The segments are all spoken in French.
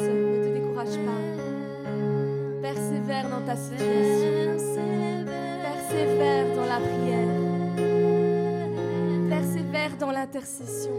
ne te décourage pas. Persévère dans ta situation. Persévère dans la prière. Persévère dans l'intercession.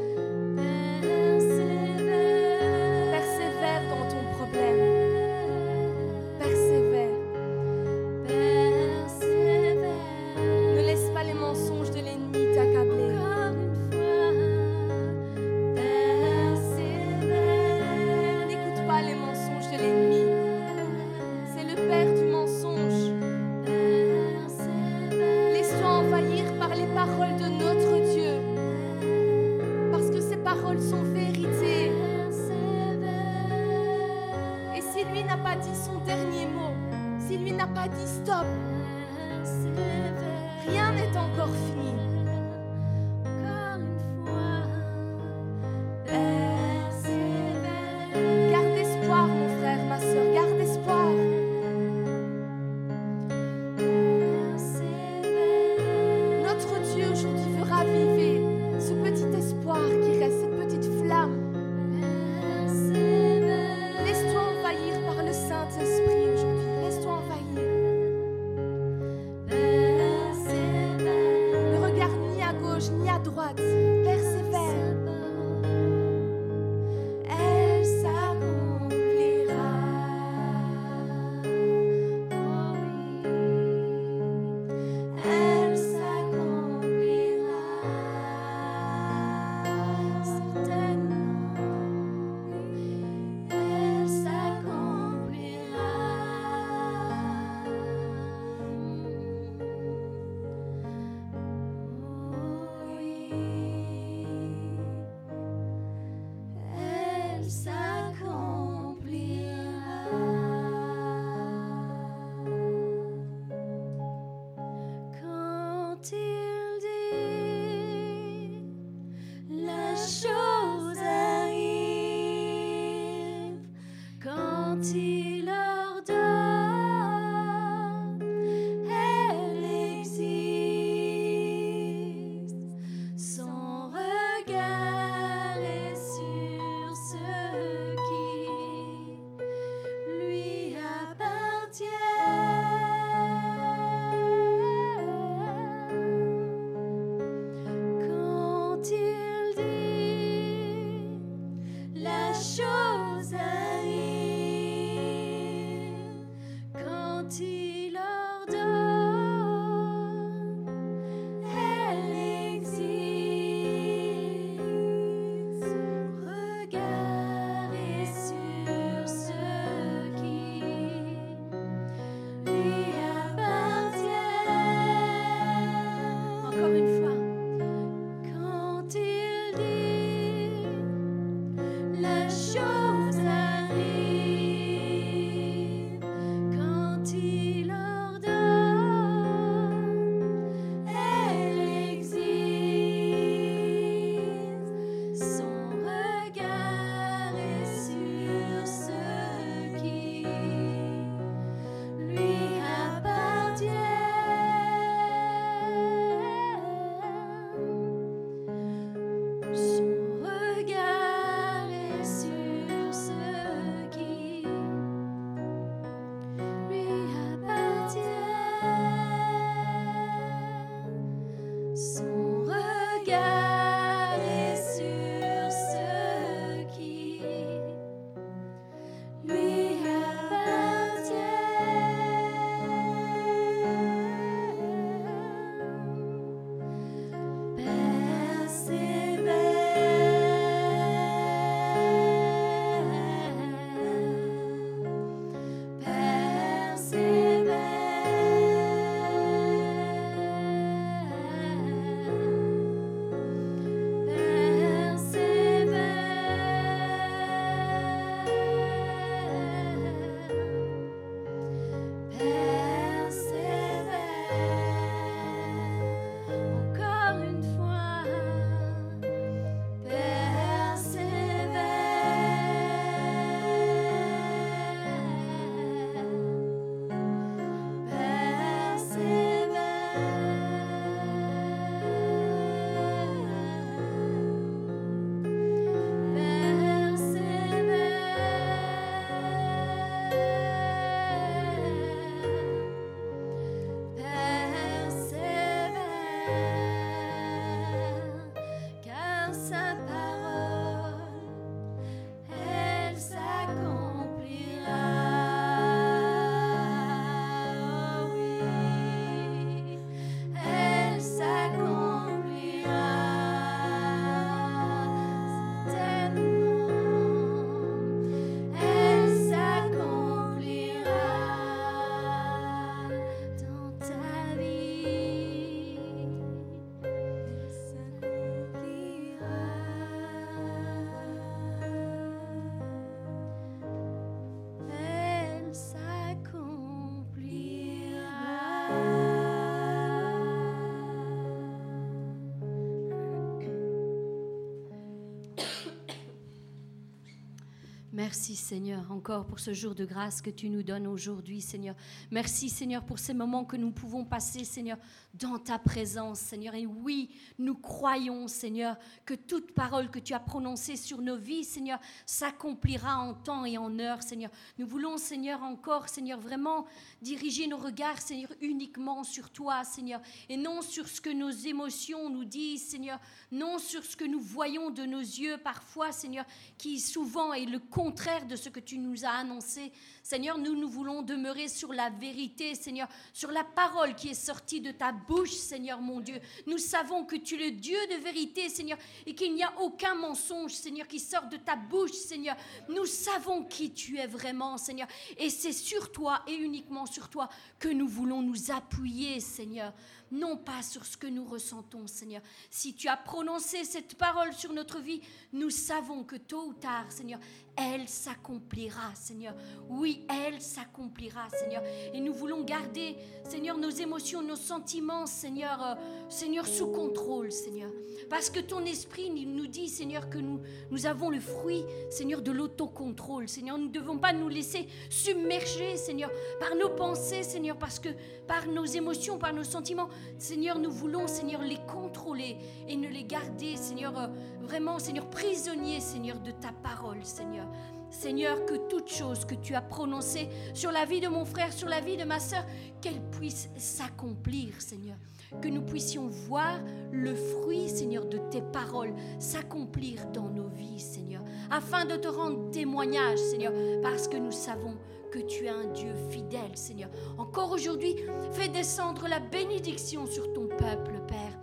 Merci Seigneur encore pour ce jour de grâce que tu nous donnes aujourd'hui Seigneur. Merci Seigneur pour ces moments que nous pouvons passer Seigneur dans ta présence Seigneur. Et oui, nous croyons Seigneur que toute parole que tu as prononcée sur nos vies Seigneur s'accomplira en temps et en heure Seigneur. Nous voulons Seigneur encore Seigneur vraiment diriger nos regards Seigneur uniquement sur toi Seigneur et non sur ce que nos émotions nous disent Seigneur, non sur ce que nous voyons de nos yeux parfois Seigneur qui souvent est le contraire de ce que tu nous as annoncé. Seigneur, nous, nous voulons demeurer sur la vérité, Seigneur, sur la parole qui est sortie de ta bouche, Seigneur mon Dieu. Nous savons que tu es le Dieu de vérité, Seigneur, et qu'il n'y a aucun mensonge, Seigneur, qui sort de ta bouche, Seigneur. Nous savons qui tu es vraiment, Seigneur. Et c'est sur toi et uniquement sur toi que nous voulons nous appuyer, Seigneur non pas sur ce que nous ressentons, Seigneur. Si tu as prononcé cette parole sur notre vie, nous savons que tôt ou tard, Seigneur, elle s'accomplira, Seigneur. Oui, elle s'accomplira, Seigneur. Et nous voulons garder, Seigneur, nos émotions, nos sentiments, Seigneur, euh, Seigneur, sous contrôle, Seigneur. Parce que ton esprit nous dit, Seigneur, que nous, nous avons le fruit, Seigneur, de l'autocontrôle. Seigneur, nous ne devons pas nous laisser submerger, Seigneur, par nos pensées, Seigneur, parce que par nos émotions, par nos sentiments, Seigneur, nous voulons, Seigneur, les contrôler et ne les garder, Seigneur, euh, vraiment, Seigneur, prisonniers, Seigneur, de ta parole, Seigneur. Seigneur, que toute chose que tu as prononcée sur la vie de mon frère, sur la vie de ma sœur, qu'elle puisse s'accomplir, Seigneur. Que nous puissions voir le fruit, Seigneur, de tes paroles s'accomplir dans nos vies, Seigneur, afin de te rendre témoignage, Seigneur, parce que nous savons que tu es un Dieu fidèle, Seigneur. Encore aujourd'hui, fais descendre la bénédiction sur ton peuple, Père.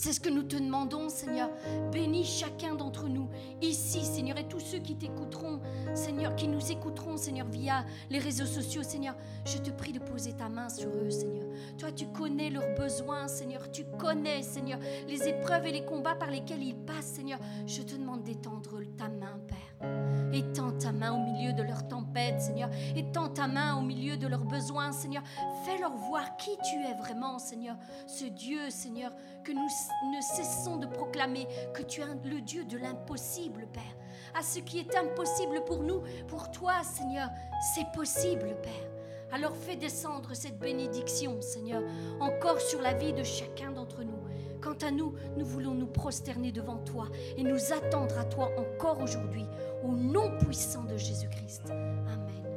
C'est ce que nous te demandons, Seigneur. Bénis chacun d'entre nous ici, Seigneur, et tous ceux qui t'écouteront, Seigneur, qui nous écouteront, Seigneur, via les réseaux sociaux, Seigneur. Je te prie de poser ta main sur eux, Seigneur. Toi, tu connais leurs besoins, Seigneur. Tu connais, Seigneur, les épreuves et les combats par lesquels ils passent, Seigneur. Je te demande d'étendre ta main. Étends ta main au milieu de leur tempête, Seigneur. Étends ta main au milieu de leurs besoins, Seigneur. Fais-leur voir qui tu es vraiment, Seigneur. Ce Dieu, Seigneur, que nous ne cessons de proclamer que tu es le Dieu de l'impossible, Père. À ce qui est impossible pour nous, pour toi, Seigneur, c'est possible, Père. Alors fais descendre cette bénédiction, Seigneur, encore sur la vie de chacun d'entre nous. Quant à nous, nous voulons nous prosterner devant toi et nous attendre à toi encore aujourd'hui, au nom puissant de Jésus-Christ. Amen.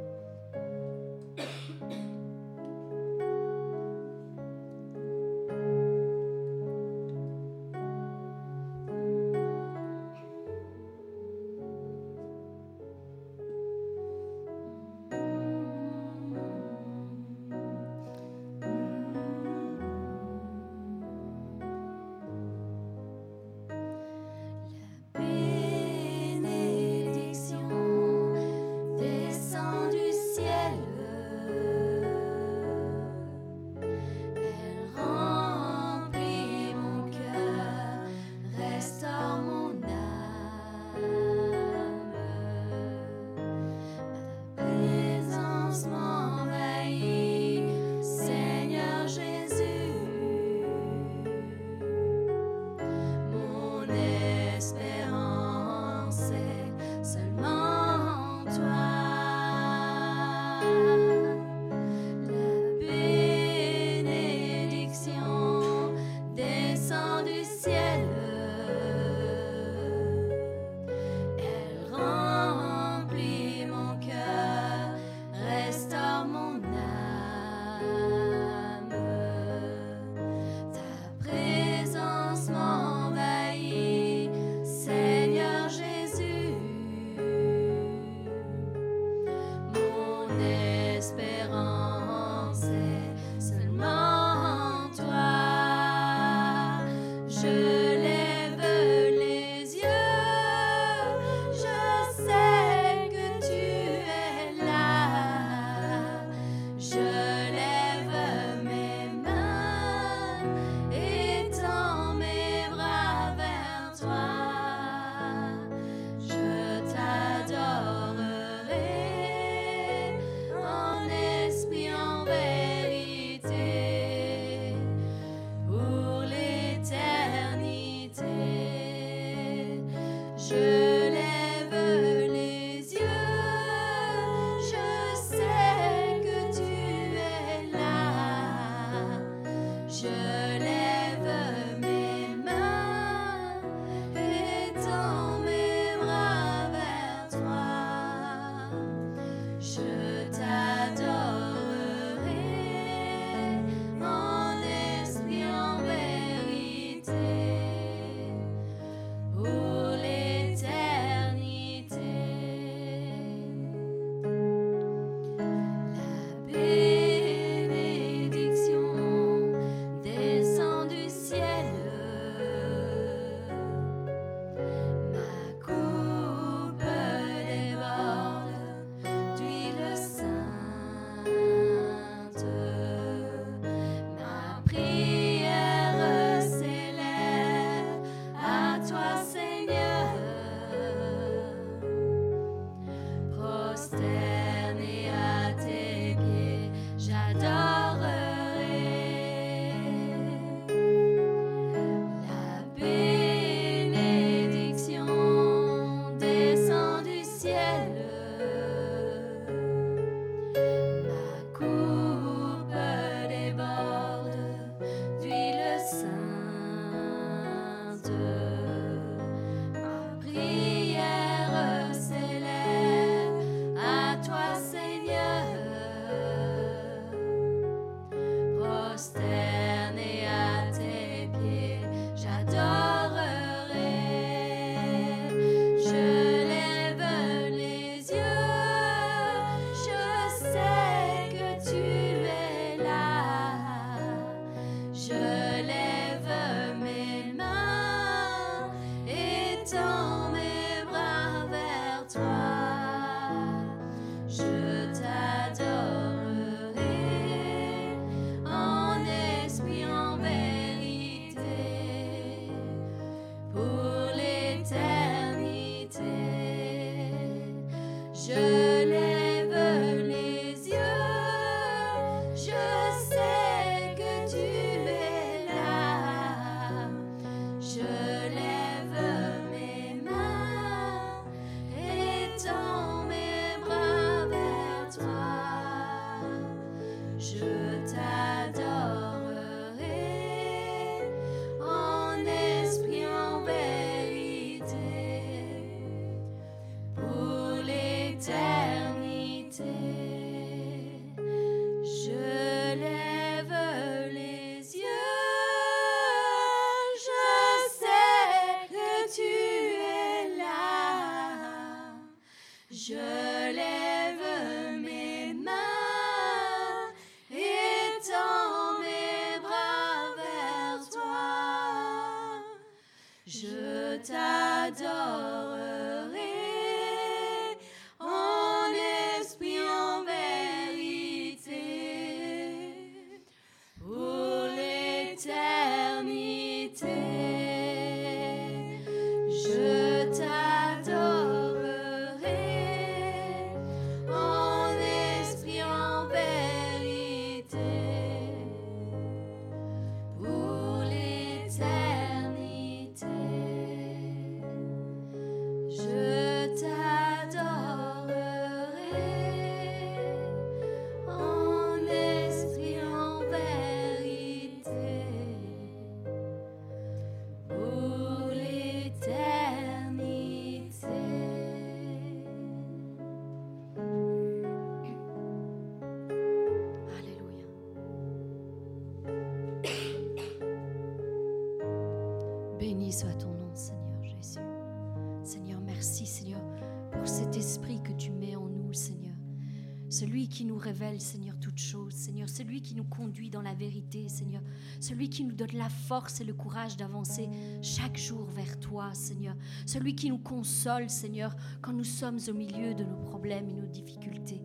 Qui nous révèle, Seigneur, toutes choses, Seigneur. Celui qui nous conduit dans la vérité, Seigneur. Celui qui nous donne la force et le courage d'avancer chaque jour vers toi, Seigneur. Celui qui nous console, Seigneur, quand nous sommes au milieu de nos problèmes et nos difficultés.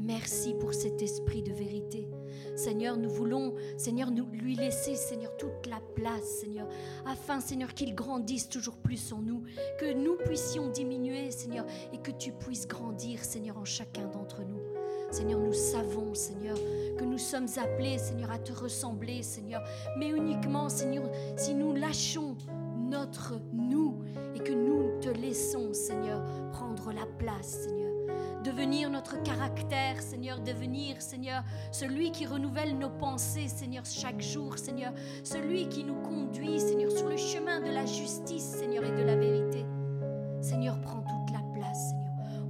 Merci pour cet esprit de vérité. Seigneur, nous voulons, Seigneur, lui laisser, Seigneur, toute la place, Seigneur, afin, Seigneur, qu'il grandisse toujours plus en nous, que nous puissions diminuer, Seigneur, et que tu puisses grandir, Seigneur, en chacun d'entre nous. Seigneur, nous savons, Seigneur, que nous sommes appelés, Seigneur, à te ressembler, Seigneur, mais uniquement, Seigneur, si nous lâchons notre nous et que nous te laissons, Seigneur, prendre la place, Seigneur devenir notre caractère, Seigneur, devenir, Seigneur, celui qui renouvelle nos pensées, Seigneur, chaque jour, Seigneur, celui qui nous conduit, Seigneur, sur le chemin de la justice, Seigneur, et de la vérité. Seigneur, prends Seigneur.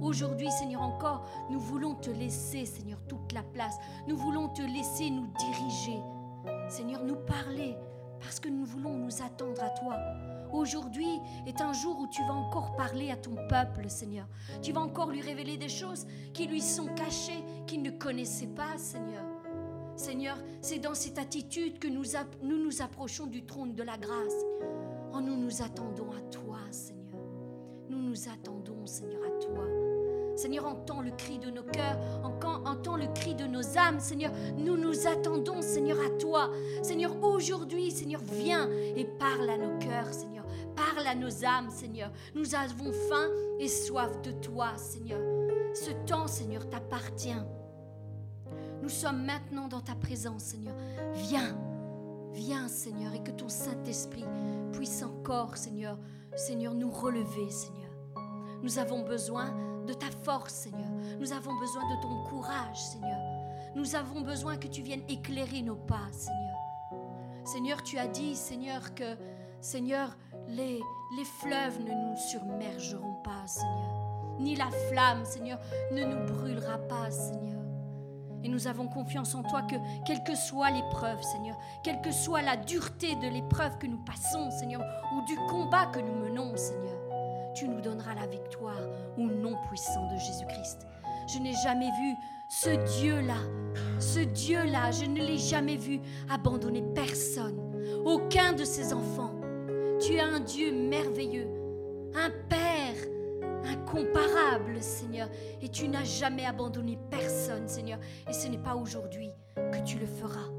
Aujourd'hui, Seigneur, encore, nous voulons te laisser, Seigneur, toute la place. Nous voulons te laisser nous diriger. Seigneur, nous parler, parce que nous voulons nous attendre à toi. Aujourd'hui est un jour où tu vas encore parler à ton peuple, Seigneur. Tu vas encore lui révéler des choses qui lui sont cachées, qu'il ne connaissait pas, Seigneur. Seigneur, c'est dans cette attitude que nous, nous nous approchons du trône de la grâce. Oh, nous nous attendons à toi, Seigneur. Nous nous attendons, Seigneur, à toi. Seigneur, entends le cri de nos cœurs, entends le cri de nos âmes, Seigneur. Nous nous attendons, Seigneur, à toi. Seigneur, aujourd'hui, Seigneur, viens et parle à nos cœurs, Seigneur. Parle à nos âmes, Seigneur. Nous avons faim et soif de toi, Seigneur. Ce temps, Seigneur, t'appartient. Nous sommes maintenant dans ta présence, Seigneur. Viens, viens, Seigneur, et que ton Saint-Esprit puisse encore, Seigneur, Seigneur, nous relever, Seigneur. Nous avons besoin de ta force, Seigneur. Nous avons besoin de ton courage, Seigneur. Nous avons besoin que tu viennes éclairer nos pas, Seigneur. Seigneur, tu as dit, Seigneur, que, Seigneur, les, fleuves ne nous submergeront pas, Seigneur. Ni la flamme, Seigneur, ne nous brûlera pas, Seigneur. Et nous avons confiance en toi que, quelle que soit l'épreuve, Seigneur, quelle que soit la dureté de l'épreuve que nous passons, Seigneur, ou du combat que nous menons, Seigneur, tu nous donneras la victoire au nom puissant de Jésus-Christ. Je n'ai jamais vu ce Dieu-là, ce Dieu-là, je ne l'ai jamais vu abandonner personne, aucun de ses enfants. Tu es un Dieu merveilleux, un Père incomparable, Seigneur. Et tu n'as jamais abandonné personne, Seigneur. Et ce n'est pas aujourd'hui que tu le feras.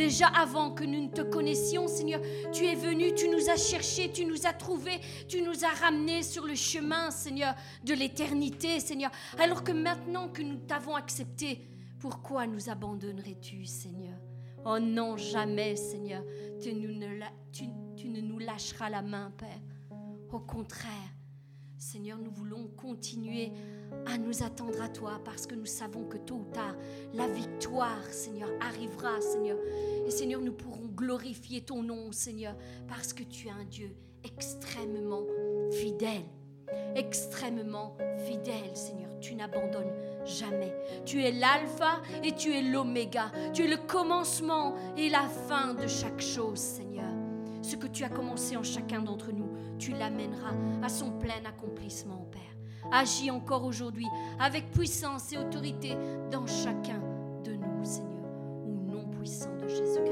Déjà avant que nous ne te connaissions, Seigneur, tu es venu, tu nous as cherchés, tu nous as trouvés, tu nous as ramenés sur le chemin, Seigneur, de l'éternité, Seigneur. Alors que maintenant que nous t'avons accepté, pourquoi nous abandonnerais-tu, Seigneur? Oh non, jamais, Seigneur. Tu, tu ne nous lâcheras la main, Père. Au contraire, Seigneur, nous voulons continuer à nous attendre à toi parce que nous savons que tôt ou tard, la victoire, Seigneur, arrivera, Seigneur. Et Seigneur, nous pourrons glorifier ton nom, Seigneur, parce que tu es un Dieu extrêmement fidèle. Extrêmement fidèle, Seigneur. Tu n'abandonnes jamais. Tu es l'alpha et tu es l'oméga. Tu es le commencement et la fin de chaque chose, Seigneur. Ce que tu as commencé en chacun d'entre nous, tu l'amèneras à son plein accomplissement, Père. Agis encore aujourd'hui avec puissance et autorité dans chacun de nous, Seigneur, au nom puissant de Jésus-Christ.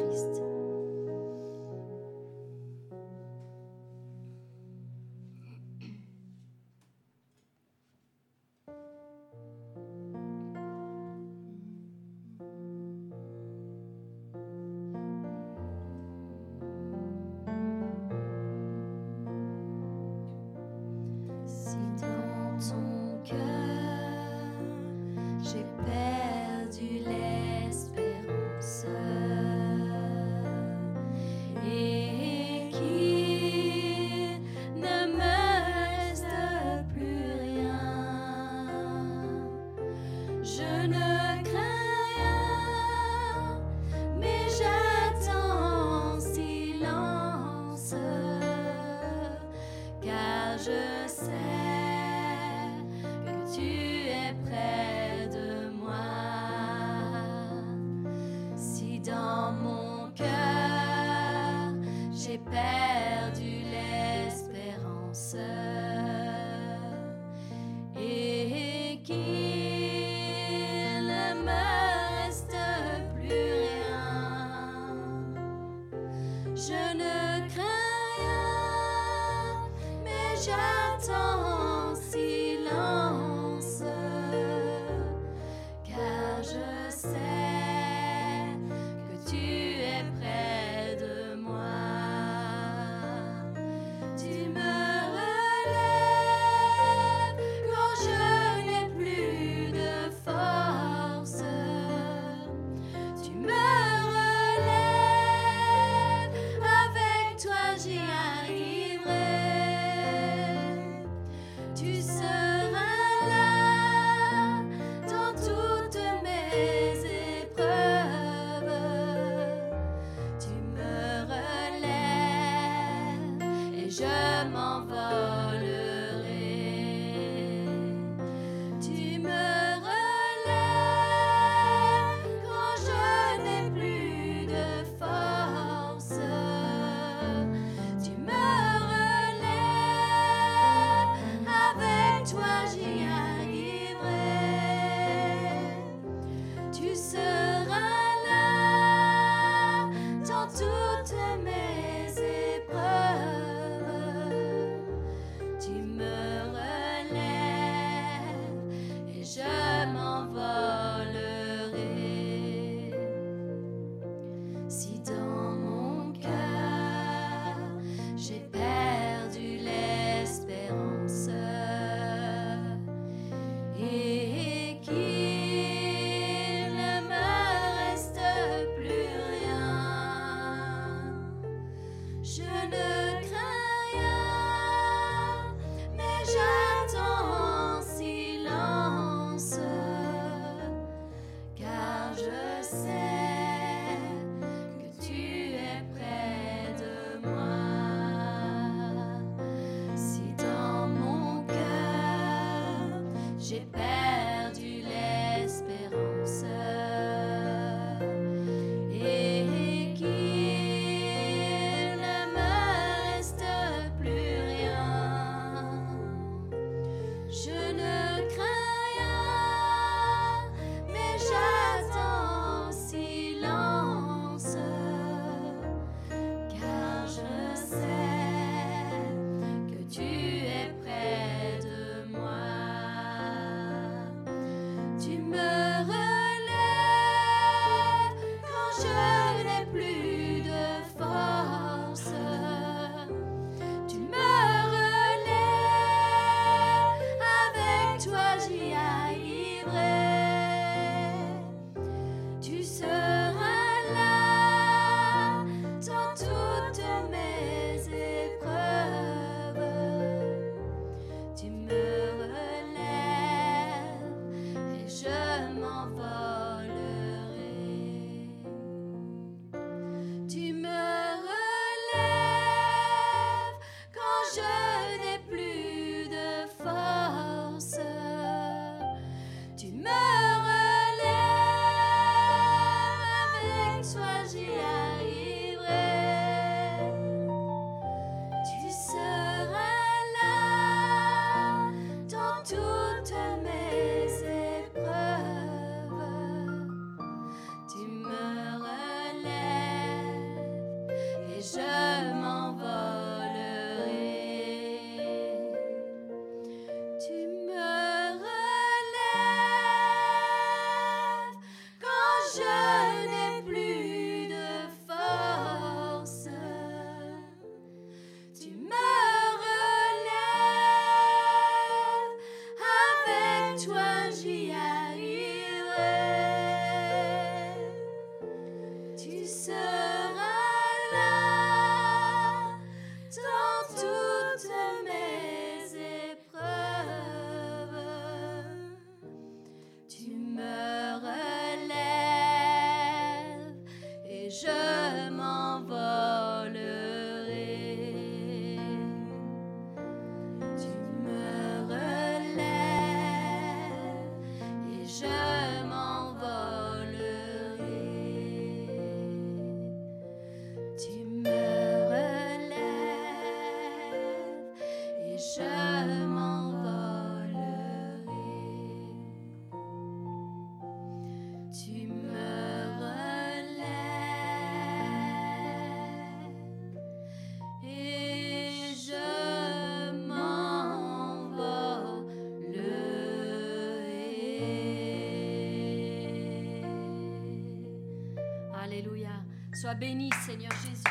Sois béni, Seigneur Jésus.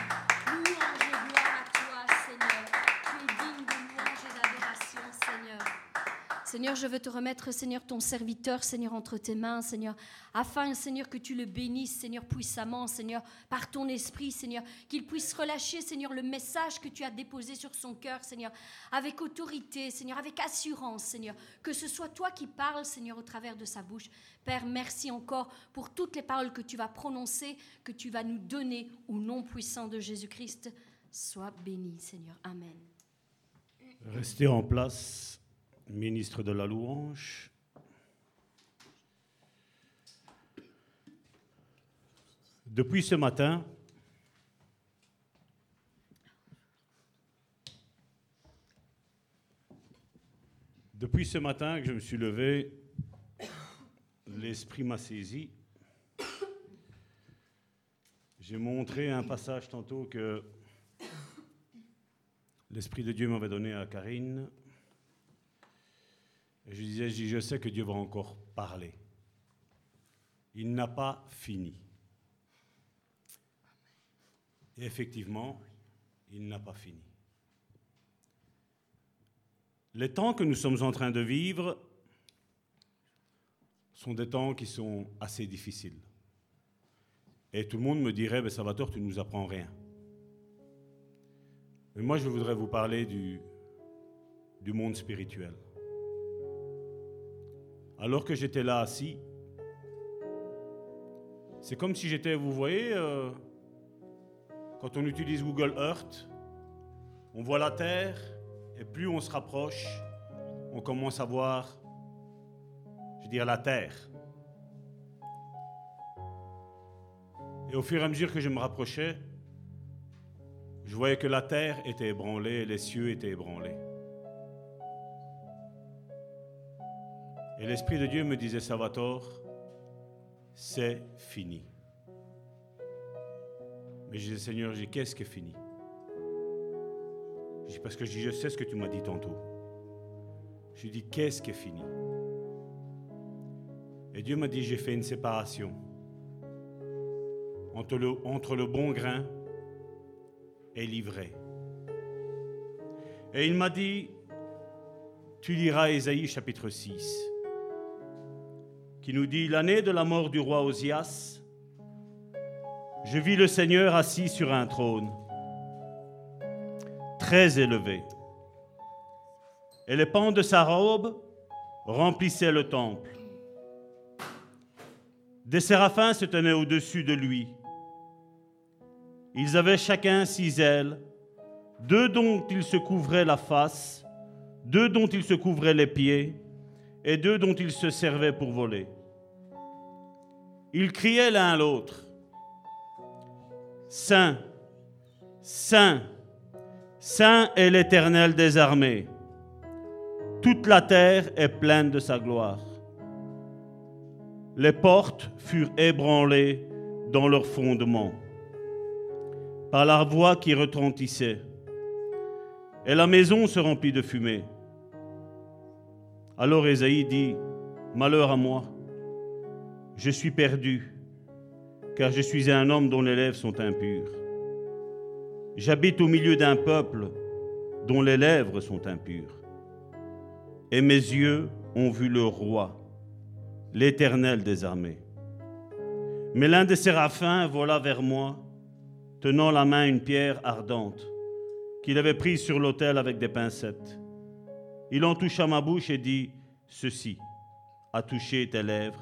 Louange et gloire à toi, Seigneur. Tu es digne de louange et d'adoration, Seigneur. Seigneur, je veux te remettre, Seigneur, ton serviteur, Seigneur, entre tes mains, Seigneur, afin, Seigneur, que tu le bénisses, Seigneur, puissamment, Seigneur, par ton esprit, Seigneur, qu'il puisse relâcher, Seigneur, le message que tu as déposé sur son cœur, Seigneur, avec autorité, Seigneur, avec assurance, Seigneur, que ce soit toi qui parles, Seigneur, au travers de sa bouche. Père, merci encore pour toutes les paroles que tu vas prononcer, que tu vas nous donner au nom puissant de Jésus-Christ. Sois béni, Seigneur. Amen. Restez en place ministre de la louange. Depuis ce matin, depuis ce matin que je me suis levé, l'esprit m'a saisi. J'ai montré un passage tantôt que l'Esprit de Dieu m'avait donné à Karine. Et je disais, je sais que Dieu va encore parler. Il n'a pas fini. Et effectivement, il n'a pas fini. Les temps que nous sommes en train de vivre sont des temps qui sont assez difficiles. Et tout le monde me dirait, ben, Salvatore, tu nous apprends rien. Mais moi, je voudrais vous parler du, du monde spirituel alors que j'étais là assis. C'est comme si j'étais, vous voyez, euh, quand on utilise Google Earth, on voit la Terre, et plus on se rapproche, on commence à voir, je veux dire, la Terre. Et au fur et à mesure que je me rapprochais, je voyais que la Terre était ébranlée les cieux étaient ébranlés. Et l'Esprit de Dieu me disait, Salvatore, c'est fini. Mais je disais, Seigneur, je dis, qu'est-ce qui est fini? Parce que je, sais ce que tu m'as dit tantôt. Je dis, qu'est-ce qui est fini? Et Dieu m'a dit, j'ai fait une séparation entre le, entre le bon grain et l'ivraie. Et il m'a dit, tu liras Ésaïe chapitre 6 qui nous dit L'année de la mort du roi Osias, je vis le Seigneur assis sur un trône, très élevé, et les pans de sa robe remplissaient le temple. Des séraphins se tenaient au-dessus de lui. Ils avaient chacun six ailes, deux dont ils se couvraient la face, deux dont ils se couvraient les pieds, et deux dont ils se servaient pour voler. Ils criaient l'un à l'autre, Saint, Saint, Saint est l'Éternel des armées. Toute la terre est pleine de sa gloire. Les portes furent ébranlées dans leurs fondements par la voix qui retentissait, et la maison se remplit de fumée. Alors Ésaïe dit, Malheur à moi, je suis perdu, car je suis un homme dont les lèvres sont impures. J'habite au milieu d'un peuple dont les lèvres sont impures. Et mes yeux ont vu le roi, l'Éternel des armées. Mais l'un des séraphins vola vers moi, tenant la main une pierre ardente, qu'il avait prise sur l'autel avec des pincettes. Il en toucha ma bouche et dit, Ceci. A touché tes lèvres,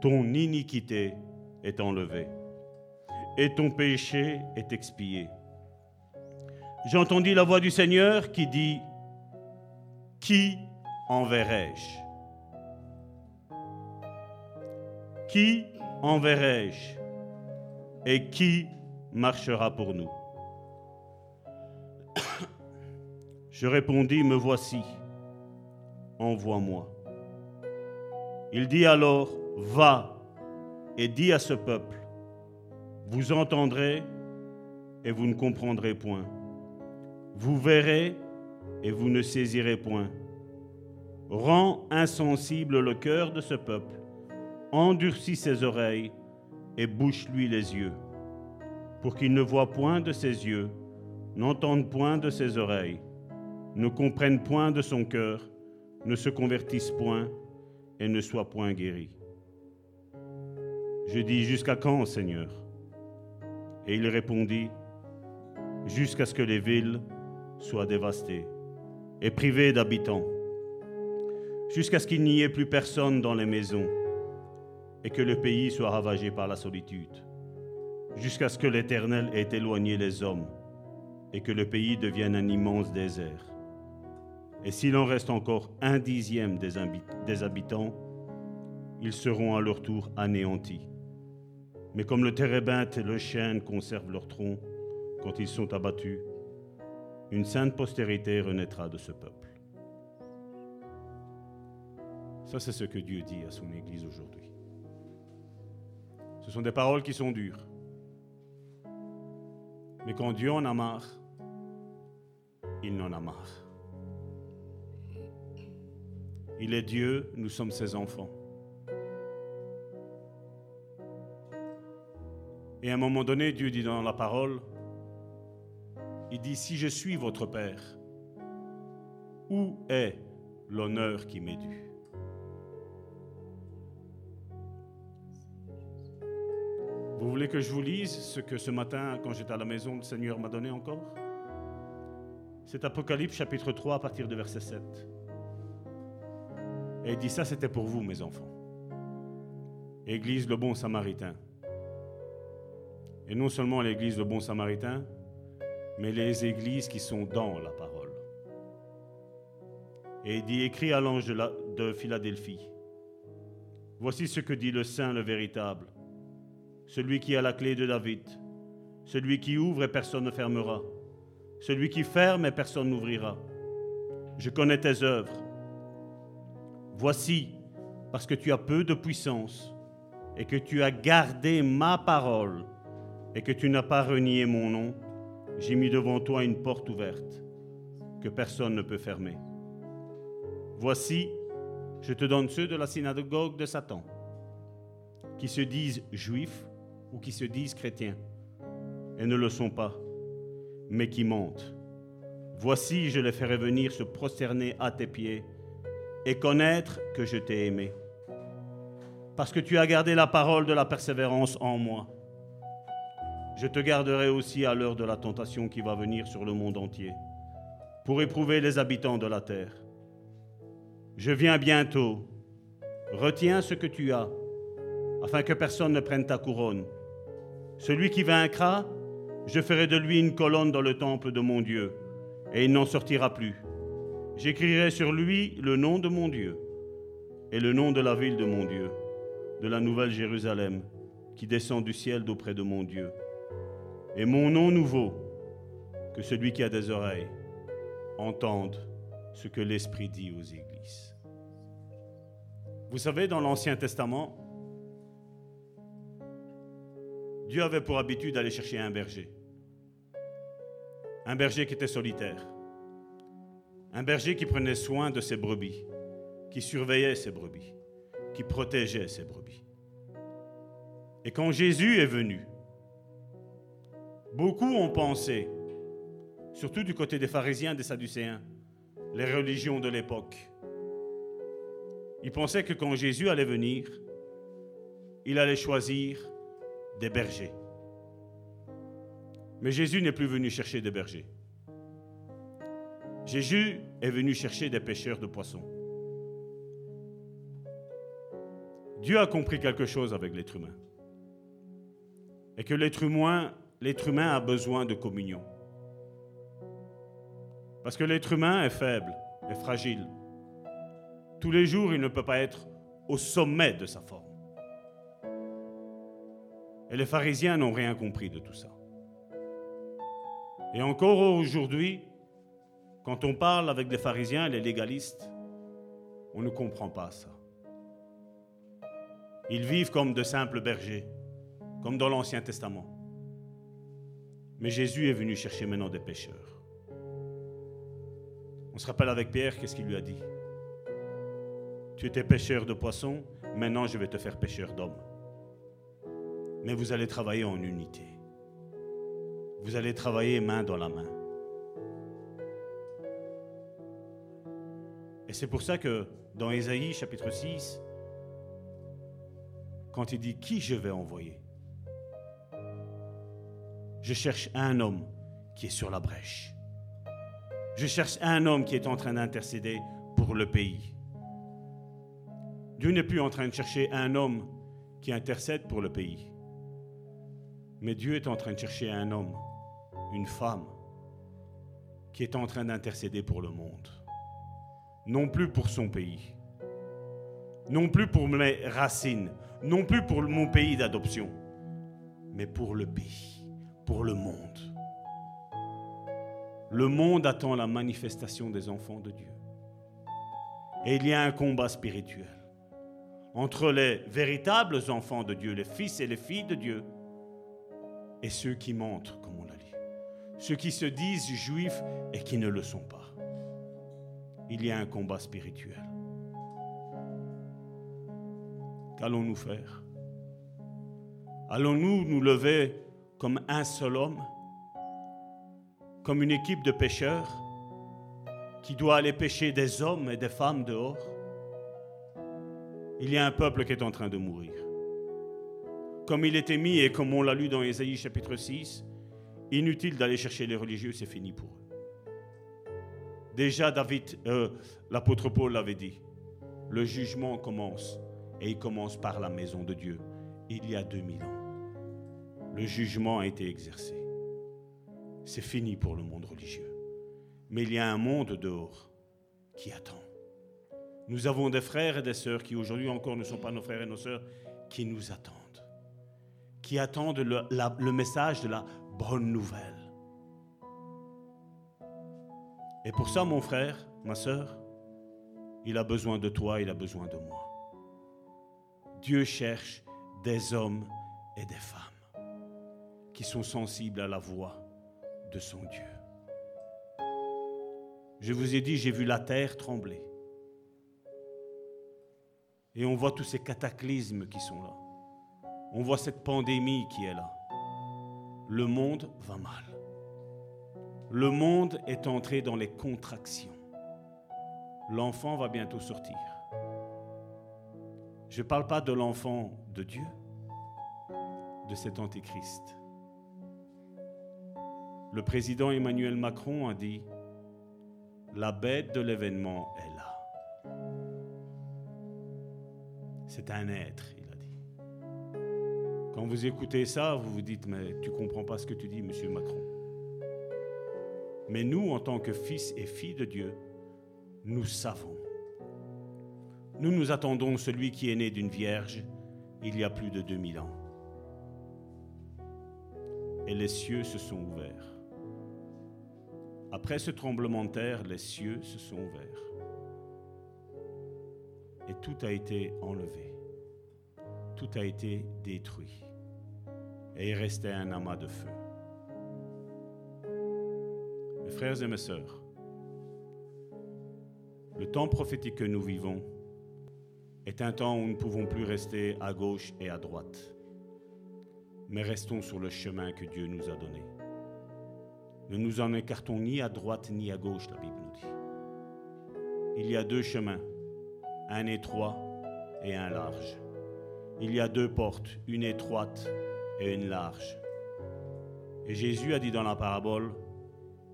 ton iniquité est enlevée et ton péché est expié. J'entendis la voix du Seigneur qui dit, Qui enverrai-je? Qui enverrai-je? Et qui marchera pour nous? Je répondis, Me voici, envoie-moi. Il dit alors, Va et dis à ce peuple, vous entendrez et vous ne comprendrez point. Vous verrez et vous ne saisirez point. Rends insensible le cœur de ce peuple, endurcis ses oreilles, et bouche-lui les yeux, pour qu'il ne voie point de ses yeux, n'entende point de ses oreilles, ne comprenne point de son cœur, ne se convertisse point et ne soit point guéri. Je dis, jusqu'à quand, Seigneur? Et il répondit, jusqu'à ce que les villes soient dévastées et privées d'habitants, jusqu'à ce qu'il n'y ait plus personne dans les maisons et que le pays soit ravagé par la solitude, jusqu'à ce que l'Éternel ait éloigné les hommes et que le pays devienne un immense désert. Et s'il en reste encore un dixième des, habitants, ils seront à leur tour anéantis. Mais comme le térébinthe et le chêne conservent leur tronc quand ils sont abattus, une sainte postérité renaîtra de ce peuple. Ça, c'est ce que Dieu dit à son Église aujourd'hui. Ce sont des paroles qui sont dures. Mais quand Dieu en a marre, il n'en a marre. Il est Dieu, nous sommes ses enfants. Et à un moment donné, Dieu dit dans la parole, il dit, si je suis votre Père, où est l'honneur qui m'est dû? Vous voulez que je vous lise ce que ce matin, quand j'étais à la maison, le Seigneur m'a donné encore? C'est Apocalypse chapitre 3 à partir de verset 7. Et il dit ça, c'était pour vous, mes enfants. Église le bon samaritain. Et non seulement l'église le bon samaritain, mais les églises qui sont dans la parole. Et il dit, écrit à l'ange de, de Philadelphie, voici ce que dit le Saint, le véritable, celui qui a la clé de David, celui qui ouvre et personne ne fermera, celui qui ferme et personne n'ouvrira. Je connais tes œuvres. Voici, parce que tu as peu de puissance et que tu as gardé ma parole et que tu n'as pas renié mon nom, j'ai mis devant toi une porte ouverte que personne ne peut fermer. Voici, je te donne ceux de la synagogue de Satan, qui se disent juifs ou qui se disent chrétiens et ne le sont pas, mais qui mentent. Voici, je les ferai venir se prosterner à tes pieds et connaître que je t'ai aimé. Parce que tu as gardé la parole de la persévérance en moi. Je te garderai aussi à l'heure de la tentation qui va venir sur le monde entier, pour éprouver les habitants de la terre. Je viens bientôt. Retiens ce que tu as afin que personne ne prenne ta couronne. Celui qui vaincra, je ferai de lui une colonne dans le temple de mon Dieu, et il n'en sortira plus. J'écrirai sur lui le nom de mon Dieu, et le nom de la ville de mon Dieu, de la nouvelle Jérusalem, qui descend du ciel d'auprès de mon Dieu. Et mon nom nouveau, que celui qui a des oreilles entende ce que l'Esprit dit aux églises. Vous savez, dans l'Ancien Testament, Dieu avait pour habitude d'aller chercher un berger. Un berger qui était solitaire. Un berger qui prenait soin de ses brebis, qui surveillait ses brebis, qui protégeait ses brebis. Et quand Jésus est venu, beaucoup ont pensé, surtout du côté des pharisiens, des sadducéens, les religions de l'époque, ils pensaient que quand Jésus allait venir, il allait choisir des bergers. Mais Jésus n'est plus venu chercher des bergers. Jésus est venu chercher des pêcheurs de poissons. Dieu a compris quelque chose avec l'être humain. Et que l'être humain, a besoin de communion. Parce que l'être humain est faible, est fragile. Tous les jours, il ne peut pas être au sommet de sa forme. Et les pharisiens n'ont rien compris de tout ça. Et encore aujourd'hui, quand on parle avec des pharisiens, les légalistes, on ne comprend pas ça. Ils vivent comme de simples bergers, comme dans l'Ancien Testament. Mais Jésus est venu chercher maintenant des pêcheurs. On se rappelle avec Pierre, qu'est-ce qu'il lui a dit Tu étais pêcheur de poissons, maintenant je vais te faire pêcheur d'hommes. Mais vous allez travailler en unité. Vous allez travailler main dans la main. Et c'est pour ça que dans Ésaïe chapitre 6, quand il dit qui je vais envoyer, je cherche un homme qui est sur la brèche. Je cherche un homme qui est en train d'intercéder pour le pays. Dieu n'est plus en train de chercher un homme qui intercède pour le pays. Mais Dieu est en train de chercher un homme, une femme, qui est en train d'intercéder pour le monde. Non plus pour son pays. Non plus pour mes racines. Non plus pour mon pays d'adoption. Mais pour le pays. Pour le monde. Le monde attend la manifestation des enfants de Dieu. Et il y a un combat spirituel entre les véritables enfants de Dieu, les fils et les filles de Dieu, et ceux qui mentent, comme on l'a dit. Ceux qui se disent juifs et qui ne le sont pas. Il y a un combat spirituel. Qu'allons-nous faire? Allons-nous nous lever comme un seul homme comme une équipe de pêcheurs qui doit aller pêcher des hommes et des femmes dehors? Il y a un peuple qui est en train de mourir. Comme il était mis et comme on l'a lu dans Ésaïe chapitre 6, inutile d'aller chercher les religieux, c'est fini pour eux. Déjà David, euh, l'apôtre Paul l'avait dit, le jugement commence et il commence par la maison de Dieu il y a 2000 ans. Le jugement a été exercé c'est fini pour le monde religieux. Mais il y a un monde dehors qui attend. Nous avons des frères et des sœurs qui aujourd'hui encore ne sont pas nos frères et nos sœurs, qui nous attendent, qui attendent le, le message de la bonne nouvelle. Et pour ça, mon frère, ma sœur, il a besoin de toi, il a besoin de moi. Dieu cherche des hommes et des femmes qui sont sensibles à la voix de son Dieu. Je vous ai dit, j'ai vu la terre trembler. Et on voit tous ces cataclysmes qui sont là. On voit cette pandémie qui est là. Le monde va mal. Le monde est entré dans les contractions. L'enfant va bientôt sortir. Je ne parle pas de l'enfant de Dieu, de cet antéchrist. Le président Emmanuel Macron a dit, la bête de l'événement est là. C'est un être, il a dit. Quand vous écoutez ça, vous vous dites, mais tu comprends pas ce que tu dis, monsieur Macron. Mais nous, en tant que fils et filles de Dieu, nous savons. Nous nous attendons celui qui est né d'une vierge il y a plus de 2000 ans. Et les cieux se sont ouverts. Après ce tremblement de terre, les cieux se sont ouverts. Et tout a été enlevé. Tout a été détruit. Et il restait un amas de feu. Mes frères et mes sœurs, le temps prophétique que nous vivons est un temps où nous ne pouvons plus rester à gauche et à droite, mais restons sur le chemin que Dieu nous a donné. Ne nous en écartons ni à droite ni à gauche, la Bible nous dit. Il y a deux chemins, un étroit et un large. Il y a deux portes, une étroite et une large. Et Jésus a dit dans la parabole,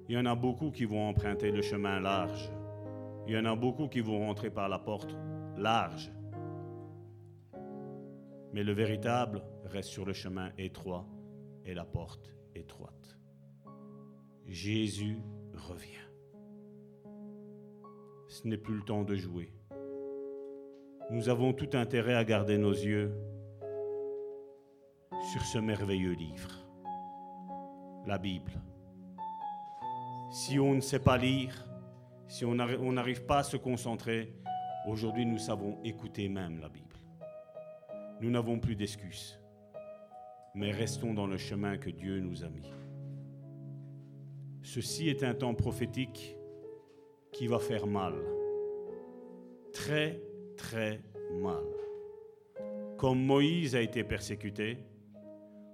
il y en a beaucoup qui vont emprunter le chemin large. Il y en a beaucoup qui vont rentrer par la porte large. Mais le véritable reste sur le chemin étroit et la porte étroite. Jésus revient. Ce n'est plus le temps de jouer. Nous avons tout intérêt à garder nos yeux sur ce merveilleux livre, la Bible. Si on ne sait pas lire, si on n'arrive pas à se concentrer, aujourd'hui nous savons écouter même la Bible. Nous n'avons plus d'excuses, mais restons dans le chemin que Dieu nous a mis. Ceci est un temps prophétique qui va faire mal. Très, très mal. Comme Moïse a été persécuté,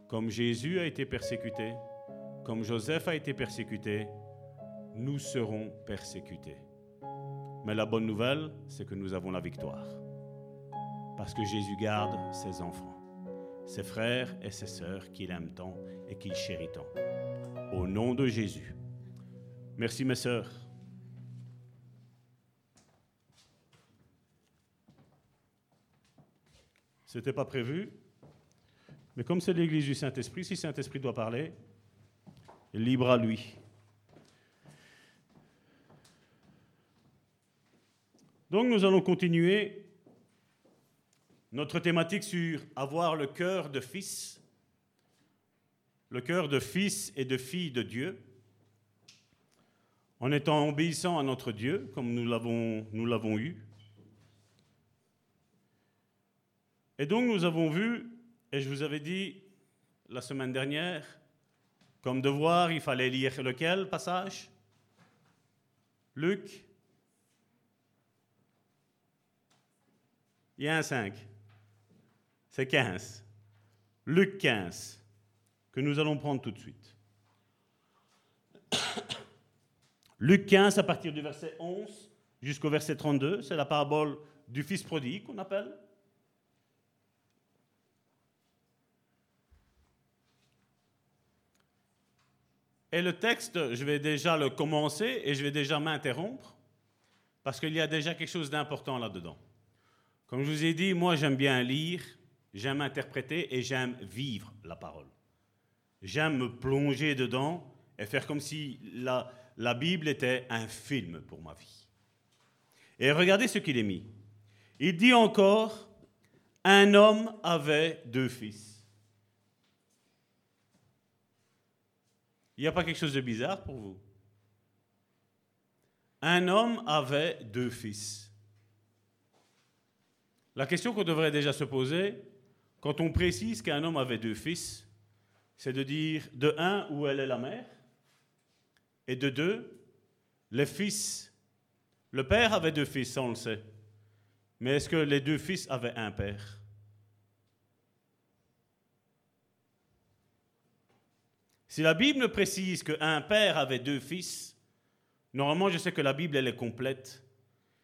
comme Jésus a été persécuté, comme Joseph a été persécuté, nous serons persécutés. Mais la bonne nouvelle, c'est que nous avons la victoire. Parce que Jésus garde ses enfants, ses frères et ses sœurs qu'il aime tant et qu'il chérit tant. Au nom de Jésus. Merci mes sœurs. Ce n'était pas prévu, mais comme c'est l'église du Saint-Esprit, si Saint-Esprit doit parler, libre à lui. Donc nous allons continuer notre thématique sur avoir le cœur de fils, le cœur de fils et de fille de Dieu, en étant obéissant à notre Dieu, comme nous l'avons, nous l'avons eu. Et donc nous avons vu, et je vous avais dit la semaine dernière, comme devoir, il fallait lire lequel passage? Luc Il y a un 5. C'est 15. Luc 15, que nous allons prendre tout de suite. Luc 15, à partir du verset 11 jusqu'au verset 32, c'est la parabole du fils prodigue qu'on appelle. Et le texte, je vais déjà le commencer et je vais déjà m'interrompre parce qu'il y a déjà quelque chose d'important là-dedans. Comme je vous ai dit, moi j'aime bien lire, j'aime interpréter et j'aime vivre la parole. J'aime me plonger dedans et faire comme si la, Bible était un film pour ma vie. Et regardez ce qu'il est mis. Il dit encore, un homme avait deux fils. Il n'y a pas quelque chose de bizarre pour vous? Un homme avait deux fils. La question qu'on devrait déjà se poser, quand on précise qu'un homme avait deux fils, c'est de dire, de un, où elle est la mère, et de deux, les fils. Le père avait deux fils, on le sait. Mais est-ce que les deux fils avaient un père? Si la Bible précise qu'un père avait deux fils, normalement je sais que la Bible elle est complète.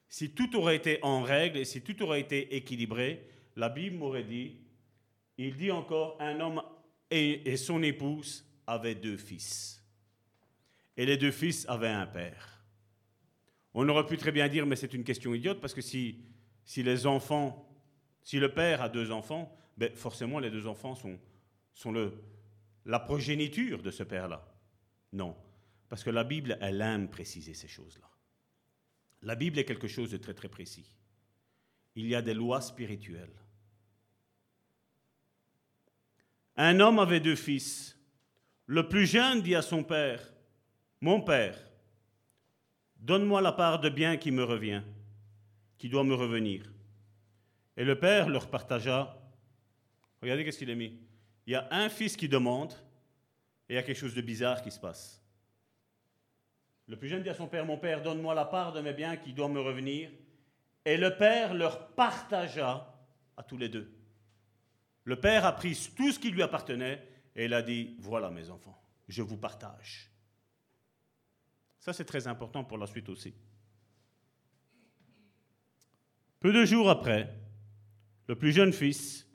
Si tout aurait été en règle et si tout aurait été équilibré, la Bible m'aurait dit, il dit encore, un homme et, son épouse avaient deux fils. Et les deux fils avaient un père. On aurait pu très bien dire, mais c'est une question idiote, parce que si, si les enfants, si le père a deux enfants, ben forcément les deux enfants sont, sont le, la progéniture de ce père-là. Non, parce que la Bible, elle aime préciser ces choses-là. La Bible est quelque chose de très très précis. Il y a des lois spirituelles. Un homme avait deux fils. Le plus jeune dit à son père, Mon père, donne-moi la part de bien qui me revient, qui doit me revenir. Et le père leur partagea. Regardez qu'est-ce qu'il a mis. Il y a un fils qui demande et il y a quelque chose de bizarre qui se passe. Le plus jeune dit à son père, mon père, donne-moi la part de mes biens qui doivent me revenir. Et le père leur partagea à tous les deux. Le père a pris tout ce qui lui appartenait et il a dit, voilà mes enfants, je vous partage. Ça, c'est très important pour la suite aussi. Peu de jours après, le plus jeune fils,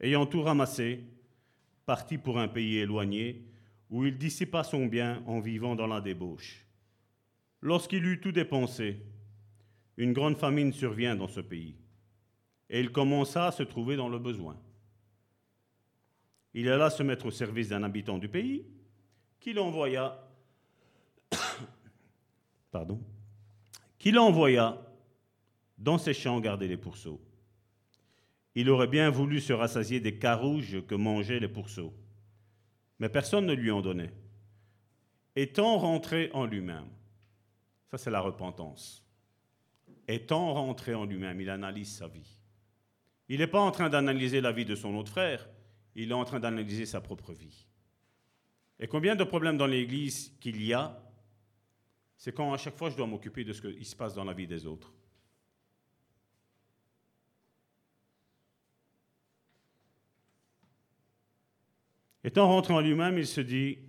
ayant tout ramassé, partit pour un pays éloigné où il dissipa son bien en vivant dans la débauche. Lorsqu'il eut tout dépensé, une grande famine survient dans ce pays, et il commença à se trouver dans le besoin. Il alla se mettre au service d'un habitant du pays, qui l'envoya, pardon, qui l'envoya dans ses champs garder les pourceaux. Il aurait bien voulu se rassasier des carouges que mangeaient les pourceaux, mais personne ne lui en donnait. Étant rentré en lui-même, ça, c'est la repentance. Étant rentré en lui-même, il analyse sa vie. Il n'est pas en train d'analyser la vie de son autre frère, il est en train d'analyser sa propre vie. Et combien de problèmes dans l'Église qu'il y a, c'est quand à chaque fois je dois m'occuper de ce qui se passe dans la vie des autres. Étant rentré en lui-même, il se dit,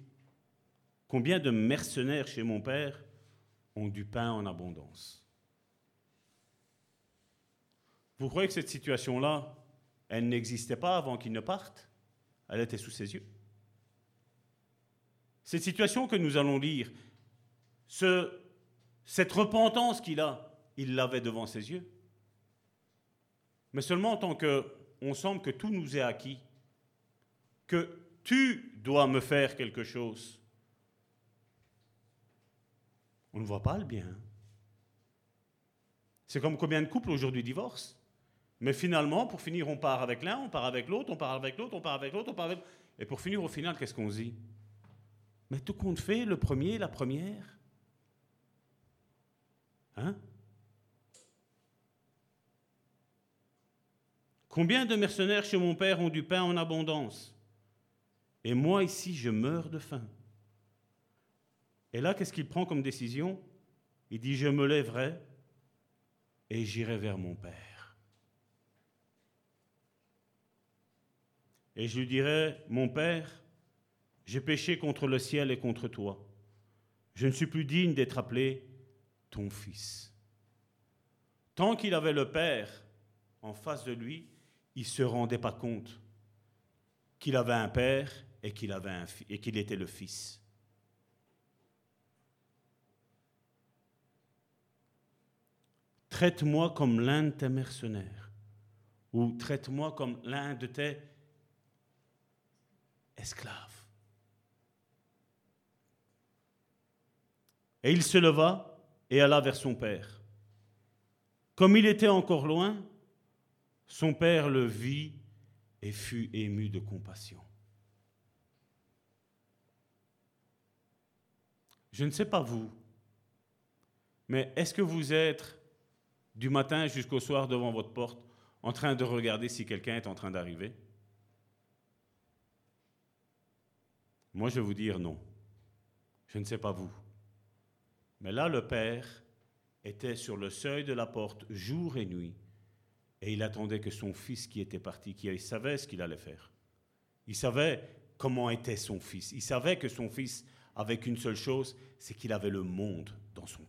combien de mercenaires chez mon père ont du pain en abondance Vous croyez que cette situation-là, elle n'existait pas avant qu'il ne parte? Elle était sous ses yeux. Cette situation que nous allons lire, ce, cette repentance qu'il a, il l'avait devant ses yeux. Mais seulement en tant que on semble que tout nous est acquis, que tu dois me faire quelque chose. On ne voit pas le bien. C'est comme combien de couples aujourd'hui divorcent. Mais finalement, pour finir, on part avec l'un, on part avec l'autre, on part avec l'autre, on part avec l'autre, on part avec... Et pour finir, au final, qu'est-ce qu'on dit? Mais tout compte fait, le premier, la première. Hein? Combien de mercenaires chez mon père ont du pain en abondance? Et moi ici, je meurs de faim. Et là, qu'est-ce qu'il prend comme décision? Il dit, je me lèverai et j'irai vers mon père. Et je lui dirai, mon père, j'ai péché contre le ciel et contre toi. Je ne suis plus digne d'être appelé ton fils. Tant qu'il avait le Père en face de lui, il ne se rendait pas compte qu'il avait un père et qu'il, était le fils. Traite-moi comme l'un de tes mercenaires, ou traite-moi comme l'un de tes esclaves. Et il se leva et alla vers son père. Comme il était encore loin, son père le vit et fut ému de compassion. Je ne sais pas vous, mais est-ce que vous êtes du matin jusqu'au soir devant votre porte en train de regarder si quelqu'un est en train d'arriver? Moi, je vais vous dire non. Je ne sais pas vous. Mais là, le Père était sur le seuil de la porte jour et nuit et il attendait que son fils qui était parti, qui savait ce qu'il allait faire. Il savait comment était son fils. Il savait que son fils avait qu'une seule chose, c'est qu'il avait le monde dans son.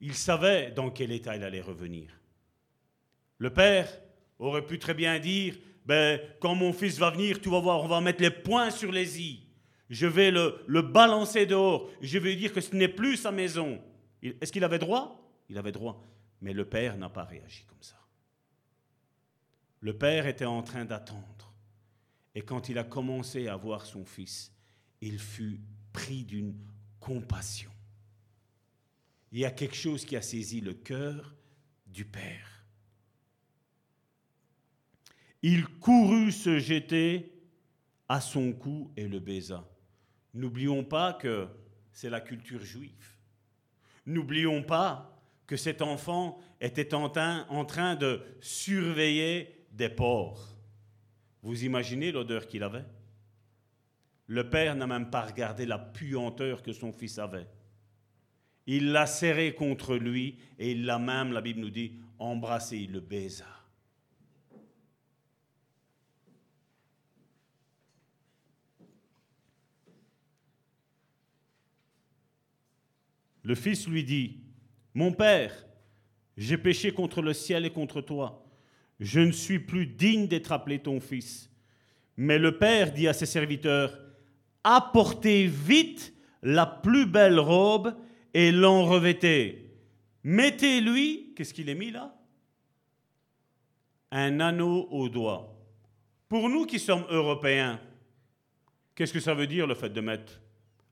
Il savait dans quel état il allait revenir. Le père aurait pu très bien dire, ben, quand mon fils va venir, tu vas voir, on va mettre les points sur les i. Je vais le, le balancer dehors. Je vais lui dire que ce n'est plus sa maison. Est-ce qu'il avait droit? Il avait droit. Mais le père n'a pas réagi comme ça. Le père était en train d'attendre. Et quand il a commencé à voir son fils, il fut pris d'une compassion. Il y a quelque chose qui a saisi le cœur du père. Il courut se jeter à son cou et le baisa. N'oublions pas que c'est la culture juive. N'oublions pas que cet enfant était en train, de surveiller des porcs. Vous imaginez l'odeur qu'il avait? Le père n'a même pas regardé la puanteur que son fils avait. Il l'a serré contre lui et il l'a même, la Bible nous dit, embrassé, il le baisa. Le fils lui dit, mon Père, j'ai péché contre le ciel et contre toi. Je ne suis plus digne d'être appelé ton fils. Mais le Père dit à ses serviteurs, apportez vite la plus belle robe et l'en revêtez. Mettez-lui, qu'est-ce qu'il est mis là? Un anneau au doigt. Pour nous qui sommes européens, qu'est-ce que ça veut dire le fait de mettre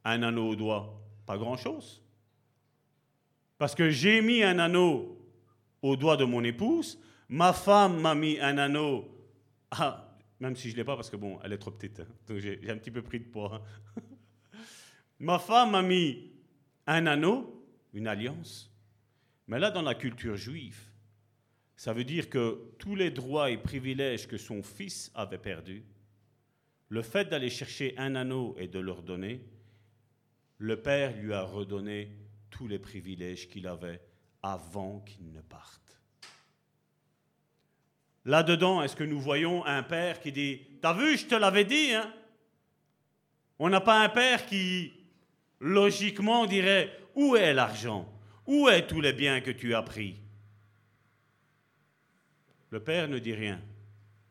un anneau au doigt? Pas grand-chose. Parce que j'ai mis un anneau au doigt de mon épouse, ma femme m'a mis un anneau, ah, même si je ne l'ai pas parce que bon, elle est trop petite, hein, donc j'ai un petit peu pris de poids. ma femme m'a mis un anneau, une alliance. Mais là, dans la culture juive, ça veut dire que tous les droits et privilèges que son fils avait perdus, le fait d'aller chercher un anneau et de leur donner, le père lui a redonné tous les privilèges qu'il avait avant qu'il ne parte. Là-dedans, est-ce que nous voyons un père qui dit T'as vu, je te l'avais dit hein? On n'a pas un père qui, logiquement, dirait Où est l'argent? Où est tous les biens que tu as pris? Le père ne dit rien.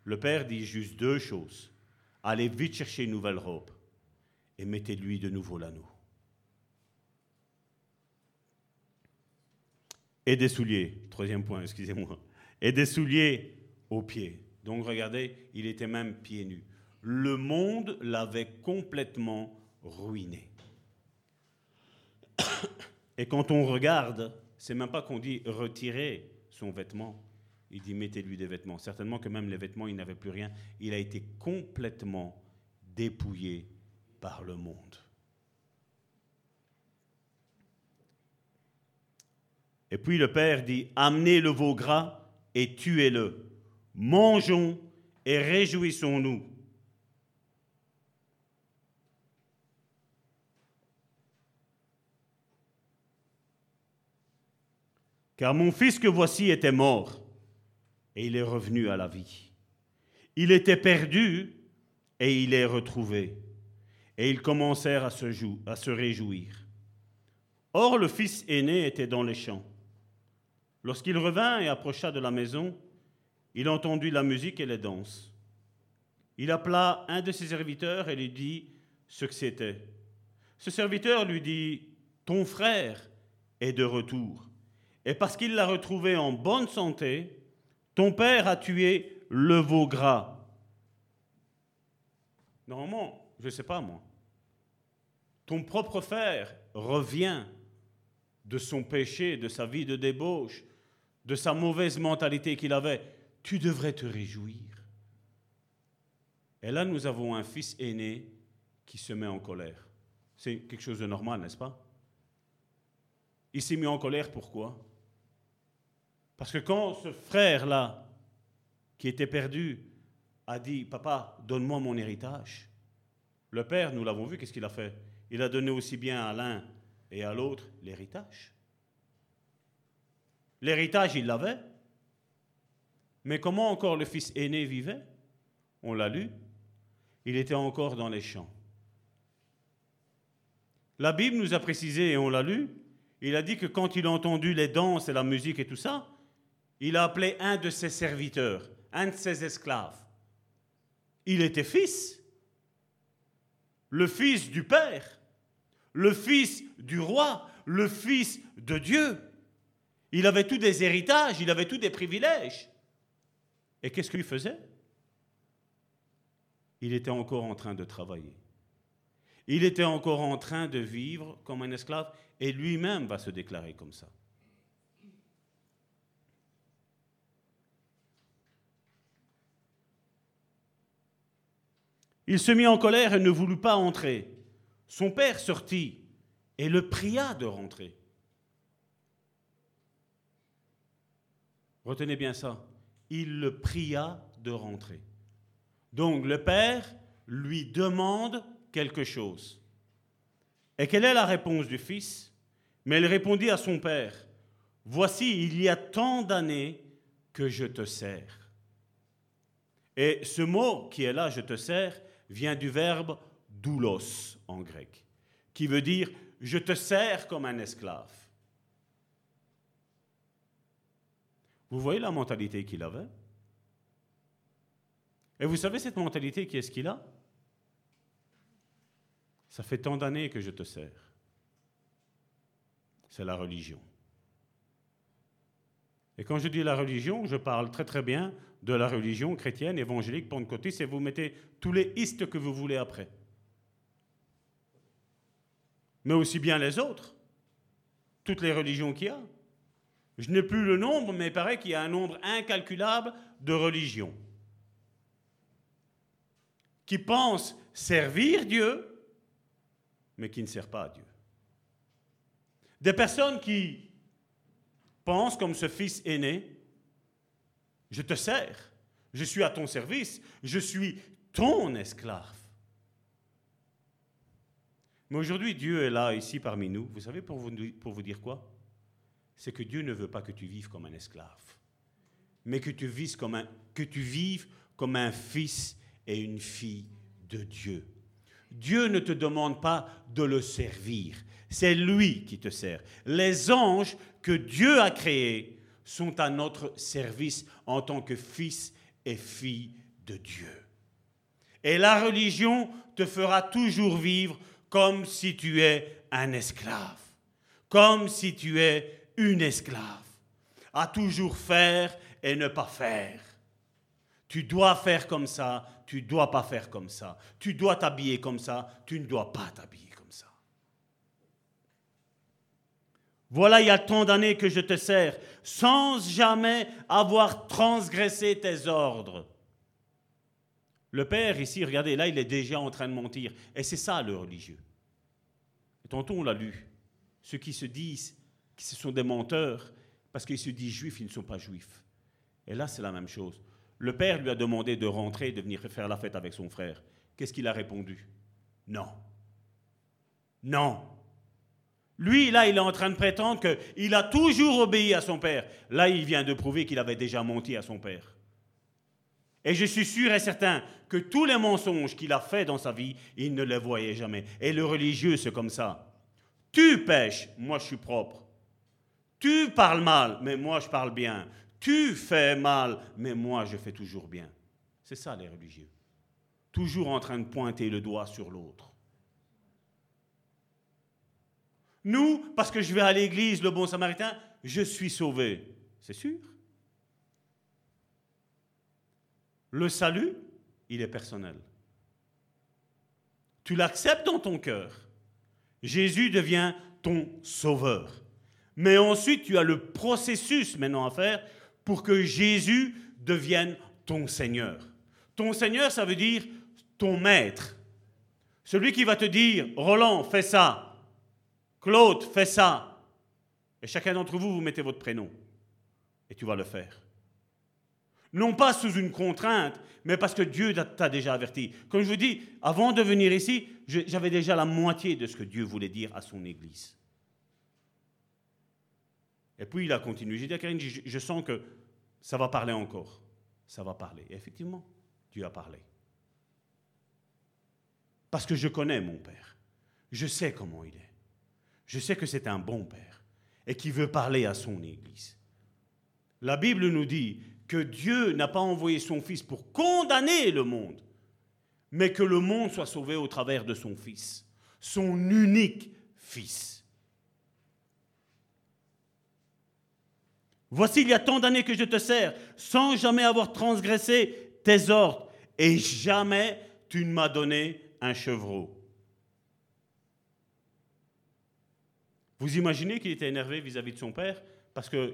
Le père dit juste deux choses. Allez vite chercher une nouvelle robe et mettez-lui de nouveau l'anneau. Et des souliers, troisième point, excusez-moi. Et des souliers aux pieds. Donc regardez, il était même pieds nus. Le monde l'avait complètement ruiné. Et quand on regarde, c'est même pas qu'on dit retirer son vêtement, il dit mettez-lui des vêtements. Certainement que même les vêtements, il n'avait plus rien. Il a été complètement dépouillé par le monde. Et puis le Père dit, amenez le veau gras et tuez-le mangeons et réjouissons-nous. Car mon fils que voici était mort, et il est revenu à la vie. Il était perdu, et il est retrouvé. Et ils commencèrent à se, se réjouir. Or le fils aîné était dans les champs. Lorsqu'il revint et approcha de la maison, il entendit la musique et les danses. Il appela un de ses serviteurs et lui dit ce que c'était. Ce serviteur lui dit, Ton frère est de retour. Et parce qu'il l'a retrouvé en bonne santé, ton père a tué le veau gras. Normalement, je ne sais pas moi. Ton propre frère revient de son péché, de sa vie de débauche, de sa mauvaise mentalité qu'il avait tu devrais te réjouir. Et là, nous avons un fils aîné qui se met en colère. C'est quelque chose de normal, n'est-ce pas? Il s'est mis en colère pourquoi? Parce que quand ce frère-là, qui était perdu, a dit, Papa, donne-moi mon héritage, le père, nous l'avons vu, qu'est-ce qu'il a fait? Il a donné aussi bien à l'un et à l'autre l'héritage. L'héritage, il l'avait, mais comment encore le fils aîné vivait? On l'a lu. Il était encore dans les champs. La Bible nous a précisé, et on l'a lu, il a dit que quand il a entendu les danses et la musique et tout ça, il a appelé un de ses serviteurs, un de ses esclaves. Il était fils, le fils du Père, le fils du roi, le fils de Dieu. Il avait tous des héritages, il avait tous des privilèges. Et qu'est-ce qu'il faisait? Il était encore en train de travailler. Il était encore en train de vivre comme un esclave et lui-même va se déclarer comme ça. Il se mit en colère et ne voulut pas entrer. Son père sortit et le pria de rentrer. Retenez bien ça il le pria de rentrer. Donc le Père lui demande quelque chose. Et quelle est la réponse du Fils? Mais il répondit à son Père, Voici, il y a tant d'années que je te sers. Et ce mot qui est là, je te sers, vient du verbe doulos en grec, qui veut dire je te sers comme un esclave. Vous voyez la mentalité qu'il avait? Et vous savez cette mentalité, qui est-ce qu'il a? Ça fait tant d'années que je te sers. C'est la religion. Et quand je dis la religion, je parle très très bien de la religion chrétienne, évangélique, pentecôtiste, et vous mettez tous les istes que vous voulez après. Mais aussi bien les autres, toutes les religions qu'il y a. Je n'ai plus le nombre, mais il paraît qu'il y a un nombre incalculable de religions qui pensent servir Dieu, mais qui ne servent pas à Dieu. Des personnes qui pensent comme ce fils aîné, je te sers, je suis à ton service, je suis ton esclave. Mais aujourd'hui, Dieu est là, ici, parmi nous. Vous savez, pour vous, pour vous dire quoi? C'est que Dieu ne veut pas que tu vives comme un esclave. mais que tu vives comme un, que tu vives comme un fils et une fille de Dieu. Dieu ne te demande pas de le servir, c'est lui qui te sert. Les anges que Dieu a créés sont à notre service en tant que fils et filles de Dieu. Et la religion te fera toujours vivre comme si tu es un esclave, comme si tu es une esclave, à toujours faire et ne pas faire. Tu dois faire comme ça, tu dois pas faire comme ça. Tu dois t'habiller comme ça, tu ne dois pas t'habiller comme ça. Voilà, il y a tant d'années que je te sers, sans jamais avoir transgressé tes ordres. Le Père ici, regardez, là, il est déjà en train de mentir. Et c'est ça le religieux. Et tantôt, on l'a lu. Ceux qui se disent que ce sont des menteurs, parce qu'ils se disent juifs, ils ne sont pas juifs. Et là, c'est la même chose. Le Père lui a demandé de rentrer de venir faire la fête avec son frère. Qu'est-ce qu'il a répondu? Non. Non. Lui, là, il est en train de prétendre qu'il a toujours obéi à son Père. Là, il vient de prouver qu'il avait déjà menti à son Père. Et je suis sûr et certain que tous les mensonges qu'il a faits dans sa vie, il ne les voyait jamais. Et le religieux, c'est comme ça. Tu pêches, moi je suis propre. Tu parles mal, mais moi je parle bien. Tu fais mal, mais moi je fais toujours bien. C'est ça les religieux. Toujours en train de pointer le doigt sur l'autre. Nous, parce que je vais à l'église, le bon samaritain, je suis sauvé. C'est sûr. Le salut, il est personnel. Tu l'acceptes dans ton cœur. Jésus devient ton sauveur. Mais ensuite, tu as le processus maintenant à faire pour que Jésus devienne ton Seigneur. Ton Seigneur, ça veut dire ton maître. Celui qui va te dire, Roland, fais ça. Claude, fais ça. Et chacun d'entre vous, vous mettez votre prénom. Et tu vas le faire. Non pas sous une contrainte, mais parce que Dieu t'a déjà averti. Comme je vous dis, avant de venir ici, j'avais déjà la moitié de ce que Dieu voulait dire à son Église. Et puis il a continué. J'ai dit à Karine, je, sens que ça va parler encore. Ça va parler. Et effectivement, Dieu a parlé. Parce que je connais mon Père. Je sais comment il est. Je sais que c'est un bon Père et qui veut parler à son Église. La Bible nous dit que Dieu n'a pas envoyé son Fils pour condamner le monde, mais que le monde soit sauvé au travers de son Fils, son unique Fils. Voici, il y a tant d'années que je te sers, sans jamais avoir transgressé tes ordres, et jamais tu ne m'as donné un chevreau. Vous imaginez qu'il était énervé vis-à-vis de son père, parce que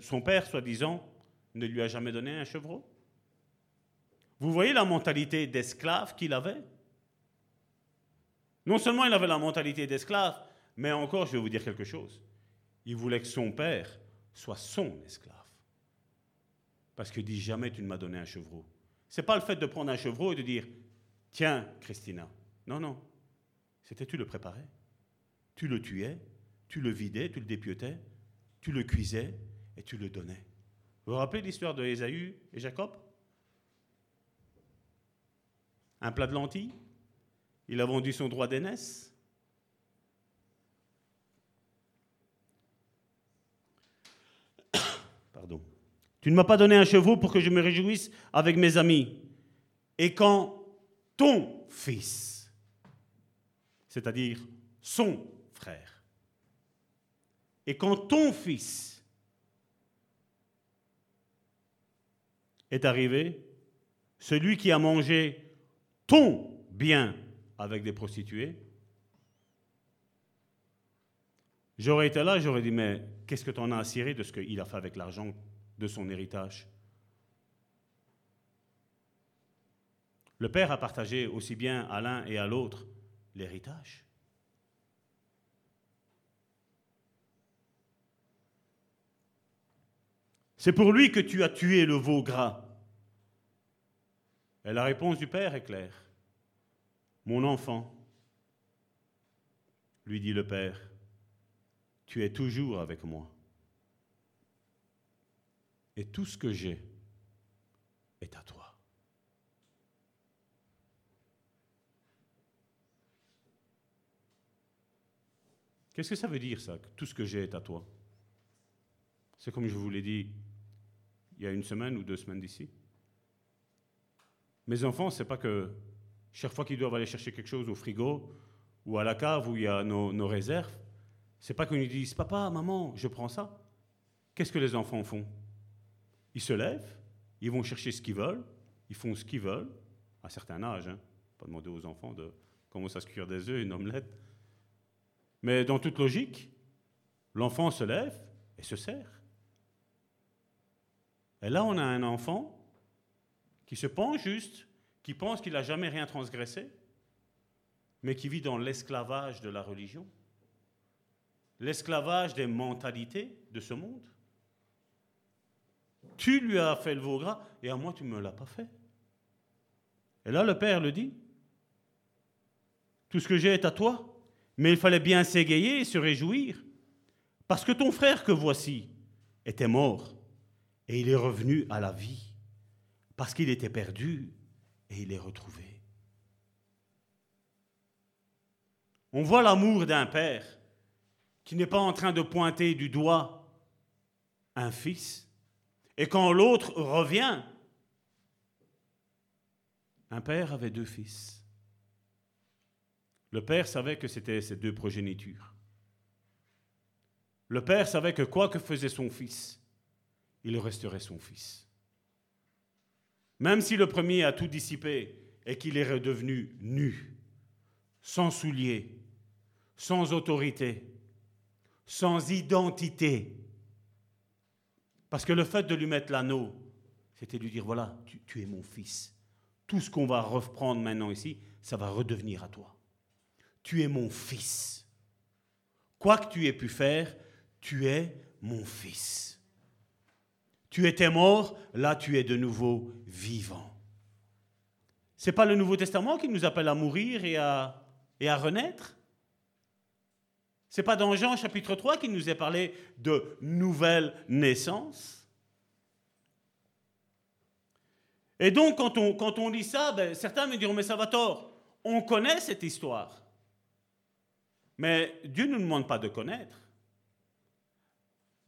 son père, soi-disant, ne lui a jamais donné un chevreau? Vous voyez la mentalité d'esclave qu'il avait? Non seulement il avait la mentalité d'esclave, mais encore, je vais vous dire quelque chose. Il voulait que son père soit son esclave. Parce qu'il dit jamais tu ne m'as donné un chevreau. C'est pas le fait de prendre un chevreau et de dire tiens, Christina. Non, non. C'était tu le préparais. Tu le tuais, tu le vidais, tu le dépiotais, tu le cuisais et tu le donnais. Vous vous rappelez l'histoire de Ésaü et Jacob? Un plat de lentilles? Il a vendu son droit d'aînesse? Pardon. Tu ne m'as pas donné un chevaux pour que je me réjouisse avec mes amis. Et quand ton fils, c'est-à-dire son frère, et quand ton fils est arrivé, celui qui a mangé ton bien avec des prostituées, j'aurais été là, j'aurais dit, mais qu'est-ce que tu en as cirer de ce qu'il a fait avec l'argent de son héritage? Le père a partagé aussi bien à l'un et à l'autre l'héritage. C'est pour lui que tu as tué le veau gras. Et la réponse du Père est claire. Mon enfant, lui dit le Père, tu es toujours avec moi. et tout ce que j'ai est à toi. Qu'est-ce que ça veut dire ça, tout ce que j'ai est à toi? C'est comme je vous l'ai dit il y a une semaine ou deux semaines d'ici. Mes enfants, c'est pas que chaque fois qu'ils doivent aller chercher quelque chose au frigo ou à la cave où il y a nos, nos réserves, c'est pas qu'ils disent Papa, maman, je prends ça. Qu'est-ce que les enfants font? Ils se lèvent, ils vont chercher ce qu'ils veulent, ils font ce qu'ils veulent, à un certain âge. Hein. Pas demander aux enfants de commencer à se cuire des œufs, une omelette. Mais dans toute logique, l'enfant se lève et se sert. Et là, on a un enfant qui se penche juste, qui pense qu'il n'a jamais rien transgressé, mais qui vit dans l'esclavage de la religion, l'esclavage des mentalités de ce monde. Tu lui as fait le veau gras et à moi tu ne me l'as pas fait. Et là le Père le dit. Tout ce que j'ai est à toi, mais il fallait bien s'égayer et se réjouir, parce que ton frère que voici était mort et il est revenu à la vie, parce qu'il était perdu et il est retrouvé. On voit l'amour d'un père qui n'est pas en train de pointer du doigt un fils, et quand l'autre revient, un père avait deux fils. Le père savait que c'était ses deux progénitures. Le père savait que quoi que faisait son fils, il resterait son fils. Même si le premier a tout dissipé et qu'il est redevenu nu, sans souliers, sans autorité, sans identité, parce que le fait de lui mettre l'anneau, c'était lui dire, voilà, tu, tu es mon fils. Tout ce qu'on va reprendre maintenant ici, ça va redevenir à toi. Tu es mon fils. Quoi que tu aies pu faire, tu es mon fils. Tu étais mort, là tu es de nouveau vivant. Ce n'est pas le Nouveau Testament qui nous appelle à mourir et à, renaître? C'est pas dans Jean chapitre 3 qu'il nous est parlé de nouvelle naissance? Et donc, quand on, quand lit ça, ben, certains me diront, mais ça va tort. On connaît cette histoire. Mais Dieu ne nous demande pas de connaître.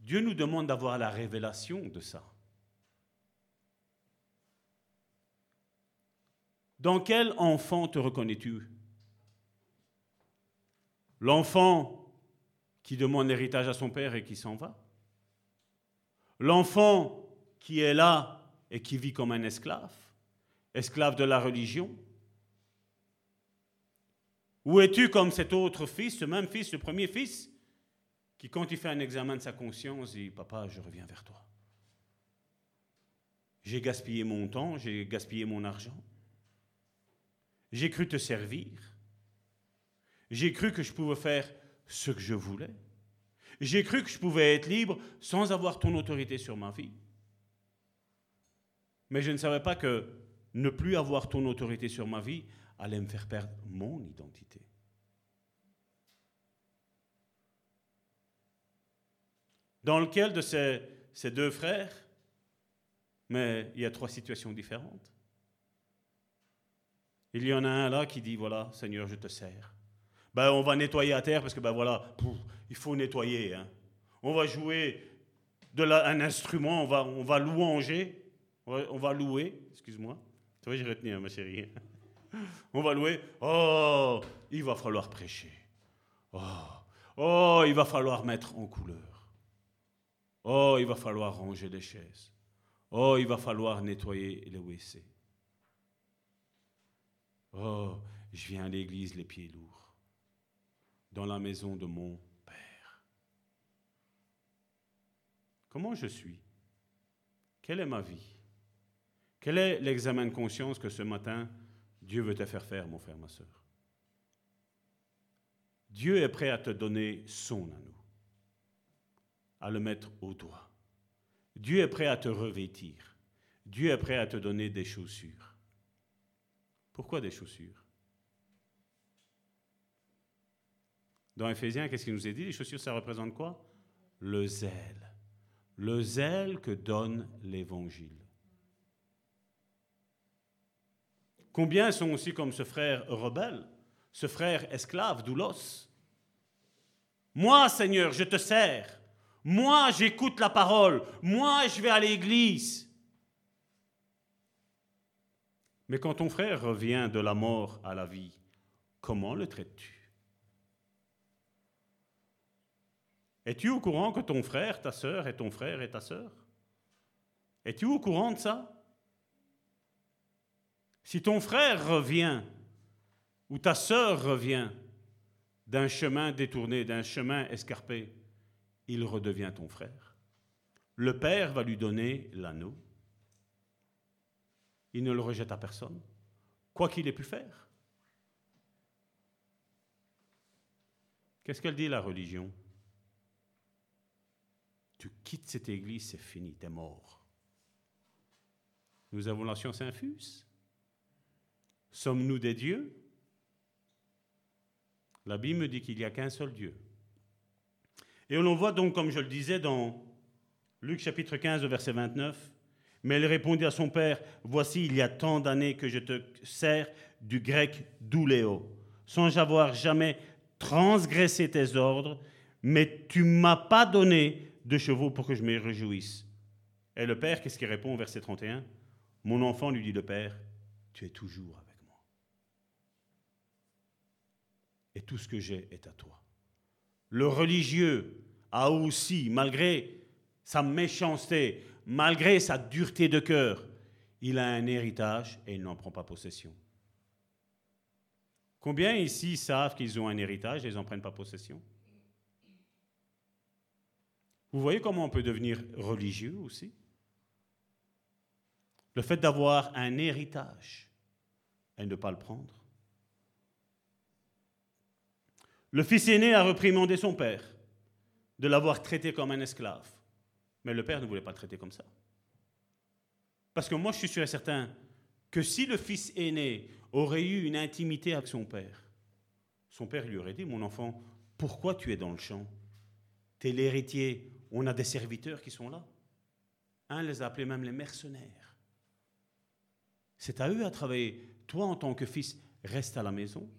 Dieu nous demande d'avoir la révélation de ça. Dans quel enfant te reconnais-tu? L'enfant qui demande l'héritage à son père et qui s'en va? L'enfant qui est là et qui vit comme un esclave, esclave de la religion? Où es-tu comme cet autre fils, ce même fils, le premier fils, qui quand il fait un examen de sa conscience dit, papa, je reviens vers toi. J'ai gaspillé mon temps, j'ai gaspillé mon argent. J'ai cru te servir. J'ai cru que je pouvais faire ce que je voulais. J'ai cru que je pouvais être libre sans avoir ton autorité sur ma vie. Mais je ne savais pas que ne plus avoir ton autorité sur ma vie allait me faire perdre mon identité. Dans lequel de ces, ces deux frères, mais il y a trois situations différentes. Il y en a un là qui dit, voilà, Seigneur, je te sers ben, on va nettoyer à terre parce que ben voilà, il faut nettoyer. Hein. On va jouer de un instrument, on va, on va louanger, on va, louer, excuse-moi. Tu vois, j'ai retenu, hein, ma chérie. on va louer. Oh, il va falloir prêcher. Oh, oh, il va falloir mettre en couleur. Oh, il va falloir ranger les chaises. Oh, il va falloir nettoyer les WC. Oh, je viens à l'église les pieds lourds dans la maison de mon Père. Comment je suis? Quelle est ma vie? Quel est l'examen de conscience que ce matin Dieu veut te faire faire, mon frère, ma soeur Dieu est prêt à te donner son anneau, à le mettre au doigt. Dieu est prêt à te revêtir. Dieu est prêt à te donner des chaussures. Pourquoi des chaussures? Dans Ephésiens, qu'est-ce qu'il nous est dit? Les chaussures, ça représente quoi? Le zèle. le zèle que donne l'Évangile. Combien sont aussi comme ce frère rebelle, ce frère esclave, doulos? Moi, Seigneur, je te sers. Moi, j'écoute la parole. Moi, je vais à l'église. Mais quand ton frère revient de la mort à la vie, comment le traites-tu? Es-tu au courant que ton frère, ta sœur est ton frère et ta sœur? Es-tu au courant de ça? Si ton frère revient ou ta sœur revient d'un chemin détourné, d'un chemin escarpé, il redevient ton frère. Le Père va lui donner l'anneau. Il ne le rejette à personne, quoi qu'il ait pu faire. Qu'est-ce qu'elle dit la religion? Tu quittes cette église, c'est fini, tu es mort. Nous avons la science infuse. Sommes-nous des dieux? La Bible dit qu'il n'y a qu'un seul Dieu. Et on voit donc, comme je le disais, dans Luc chapitre 15, verset 29, mais elle répondit à son père, Voici, il y a tant d'années que je te sers du grec douléo, sans avoir jamais transgressé tes ordres, mais tu m'as pas donné de chevaux pour que je me réjouisse. Et le père, qu'est-ce qu'il répond au verset 31 Mon enfant, lui dit le père, tu es toujours avec moi. Et tout ce que j'ai est à toi. Le religieux a aussi, malgré sa méchanceté, malgré sa dureté de cœur, il a un héritage et il n'en prend pas possession. Combien ici savent qu'ils ont un héritage et ils n'en prennent pas possession? Vous voyez comment on peut devenir religieux aussi? Le fait d'avoir un héritage et ne pas le prendre. Le fils aîné a reprimandé son père de l'avoir traité comme un esclave. Mais le père ne voulait pas traiter comme ça. Parce que moi, je suis sûr et certain que si le fils aîné aurait eu une intimité avec son père, son père lui aurait dit, mon enfant, pourquoi tu es dans le champ? Tu es l'héritier, on a des serviteurs qui sont là. Un les a appelés même les mercenaires. C'est à eux à travailler. Toi, en tant que fils, reste à la maison.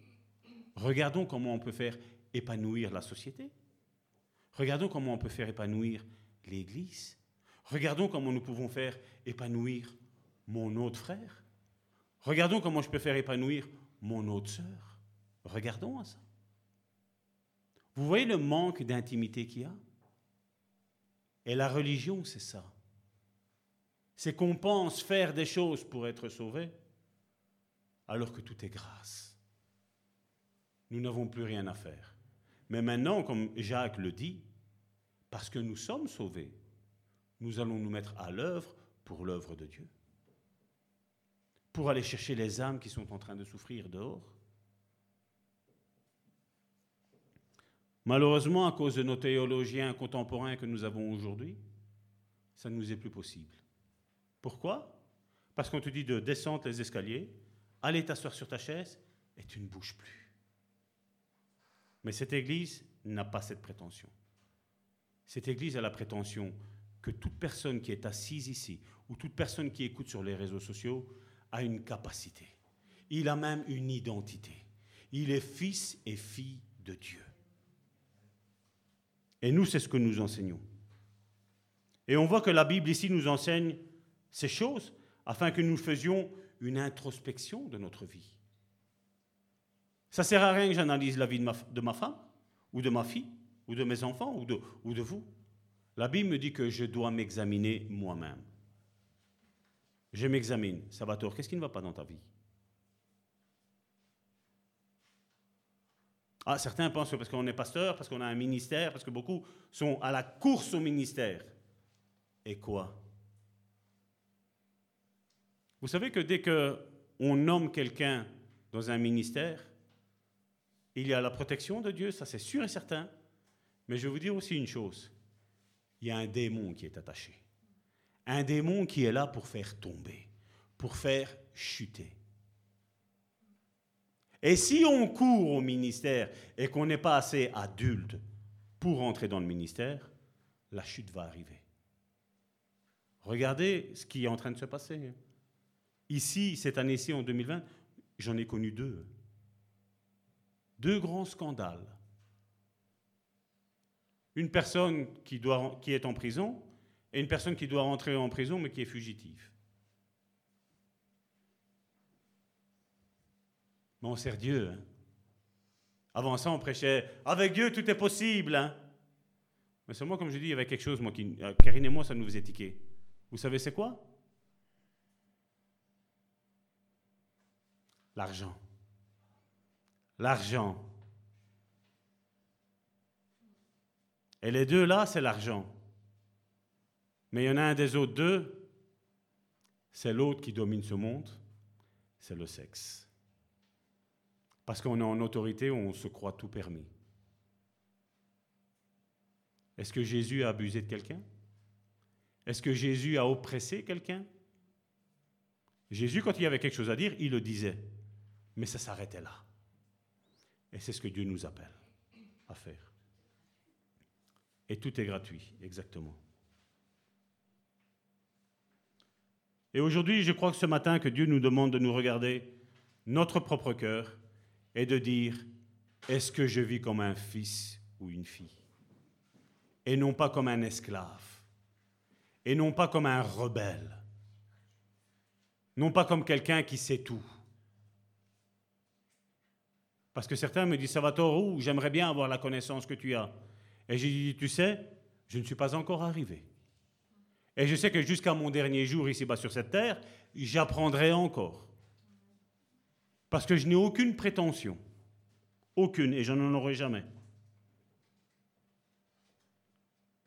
Regardons comment on peut faire épanouir la société. Regardons comment on peut faire épanouir l'Église. Regardons comment nous pouvons faire épanouir mon autre frère. Regardons comment je peux faire épanouir mon autre sœur. Regardons à ça. Vous voyez le manque d'intimité qu'il y a? Et la religion, c'est ça. C'est qu'on pense faire des choses pour être sauvé, alors que tout est grâce. Nous n'avons plus rien à faire. Mais maintenant, comme Jacques le dit, parce que nous sommes sauvés, nous allons nous mettre à l'œuvre pour l'œuvre de Dieu. Pour aller chercher les âmes qui sont en train de souffrir dehors. Malheureusement, à cause de nos théologiens contemporains que nous avons aujourd'hui, ça ne nous est plus possible. Pourquoi? Parce qu'on te dit de descendre les escaliers, aller t'asseoir sur ta chaise et tu ne bouges plus. Mais cette Église n'a pas cette prétention. Cette Église a la prétention que toute personne qui est assise ici, ou toute personne qui écoute sur les réseaux sociaux, a une capacité. Il a même une identité. Il est fils et fille de Dieu. Et nous, c'est ce que nous enseignons. Et on voit que la Bible ici nous enseigne ces choses afin que nous faisions une introspection de notre vie. Ça ne sert à rien que j'analyse la vie de ma, femme, ou de ma fille, ou de mes enfants, ou de, ou de vous. La Bible me dit que je dois m'examiner moi-même. Je m'examine. Salvatore, qu'est-ce qui ne va pas dans ta vie? Ah, certains pensent que parce qu'on est pasteur, parce qu'on a un ministère, parce que beaucoup sont à la course au ministère. Et quoi? Vous savez que dès qu'on nomme quelqu'un dans un ministère, il y a la protection de Dieu, ça c'est sûr et certain. Mais je vais vous dire aussi une chose. Il y a un démon qui est attaché. Un démon qui est là pour faire tomber, pour faire chuter. Et si on court au ministère et qu'on n'est pas assez adulte pour entrer dans le ministère, la chute va arriver. Regardez ce qui est en train de se passer. Ici, cette année-ci, en 2020, j'en ai connu deux. Deux grands scandales. Une personne qui, doit, qui est en prison et une personne qui doit rentrer en prison mais qui est fugitive. Mais on sert Dieu. Hein. Avant ça, on prêchait Avec Dieu, tout est possible. Hein. Mais seulement, comme je dis, il y avait quelque chose, moi, qui, euh, Karine et moi, ça nous faisait tiquer. Vous savez, c'est quoi? L'argent. L'argent. Et les deux là, c'est l'argent. Mais il y en a un des autres deux, c'est l'autre qui domine ce monde, c'est le sexe. Parce qu'on est en autorité, on se croit tout permis. Est-ce que Jésus a abusé de quelqu'un? Est-ce que Jésus a oppressé quelqu'un? Jésus, quand il avait quelque chose à dire, il le disait. Mais ça s'arrêtait là. Et c'est ce que Dieu nous appelle à faire. Et tout est gratuit, exactement. Et aujourd'hui, je crois que ce matin, que Dieu nous demande de nous regarder notre propre cœur et de dire, est-ce que je vis comme un fils ou une fille? Et non pas comme un esclave. Et non pas comme un rebelle. Non pas comme quelqu'un qui sait tout. Parce que certains me disent, Salvatore, j'aimerais bien avoir la connaissance que tu as. Et j'ai dit, tu sais, je ne suis pas encore arrivé. Et je sais que jusqu'à mon dernier jour ici-bas sur cette terre, j'apprendrai encore. Parce que je n'ai aucune prétention. Aucune, et je n'en aurai jamais.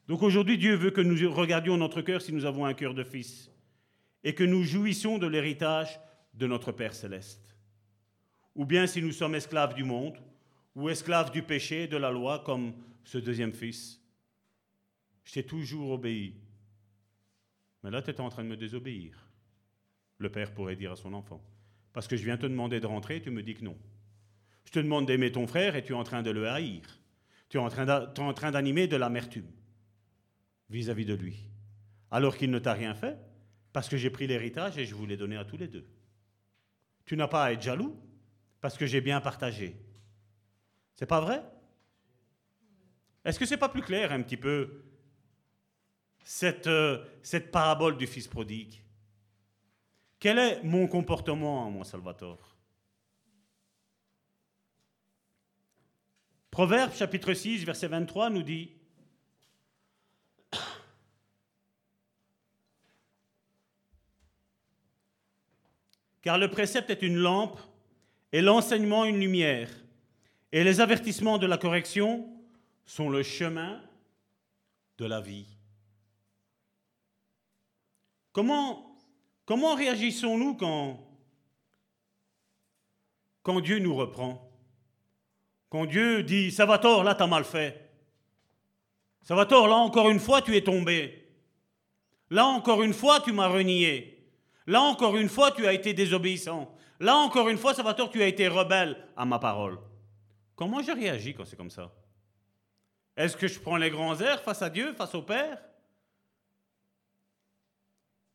Donc aujourd'hui, Dieu veut que nous regardions notre cœur si nous avons un cœur de fils et que nous jouissions de l'héritage de notre Père céleste ou bien si nous sommes esclaves du monde, ou esclaves du péché, de la loi, comme ce deuxième fils. Je t'ai toujours obéi. Mais là, tu es en train de me désobéir. Le père pourrait dire à son enfant. Parce que je viens te demander de rentrer et tu me dis que non. Je te demande d'aimer ton frère et tu es en train de le haïr. Tu es en train d'animer de l'amertume vis-à-vis de lui. Alors qu'il ne t'a rien fait, parce que j'ai pris l'héritage et je vous l'ai donné à tous les deux. Tu n'as pas à être jaloux, parce que j'ai bien partagé. C'est pas vrai? Est-ce que c'est pas plus clair un petit peu cette, euh, cette parabole du fils prodigue? Quel est mon comportement, moi, Salvatore? Proverbe chapitre 6, verset 23 nous dit Car le précepte est une lampe et l'enseignement une lumière, et les avertissements de la correction sont le chemin de la vie. Comment, comment réagissons-nous quand, quand Dieu nous reprend? Quand Dieu dit, ça va tort, là, t'as mal fait. Ça va tort, là, encore une fois, tu es tombé. Là, encore une fois, tu m'as renié. Là, encore une fois, tu as été désobéissant. Là encore une fois, Salvatore, tu as été rebelle à ma parole. Comment je réagis quand c'est comme ça? Est-ce que je prends les grands airs face à Dieu, face au Père?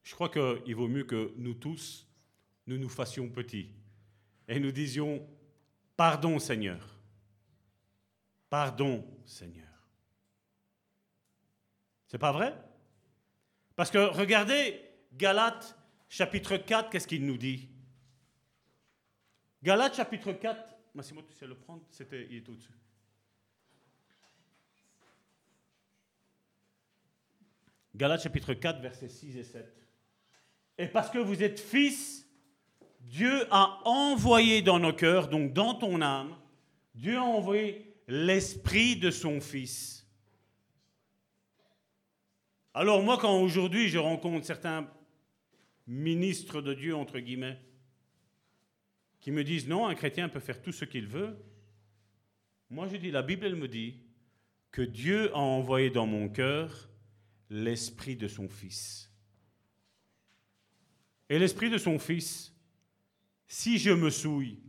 Je crois qu'il vaut mieux que nous tous, nous nous fassions petits et nous disions, pardon Seigneur, pardon Seigneur. C'est pas vrai? Parce que regardez, Galates chapitre 4, qu'est-ce qu'il nous dit? Galates chapitre 4, Massimo, tu sais le prendre, c'était, il est au-dessus. Galates chapitre 4, versets 6 et 7. Et parce que vous êtes fils, Dieu a envoyé dans nos cœurs, donc dans ton âme, Dieu a envoyé l'esprit de son fils. Alors moi, quand aujourd'hui je rencontre certains ministres de Dieu, entre guillemets, qui me disent non, un chrétien peut faire tout ce qu'il veut. Moi, je dis, la Bible, elle me dit que Dieu a envoyé dans mon cœur l'esprit de son Fils. Et l'esprit de son Fils, si je me souille,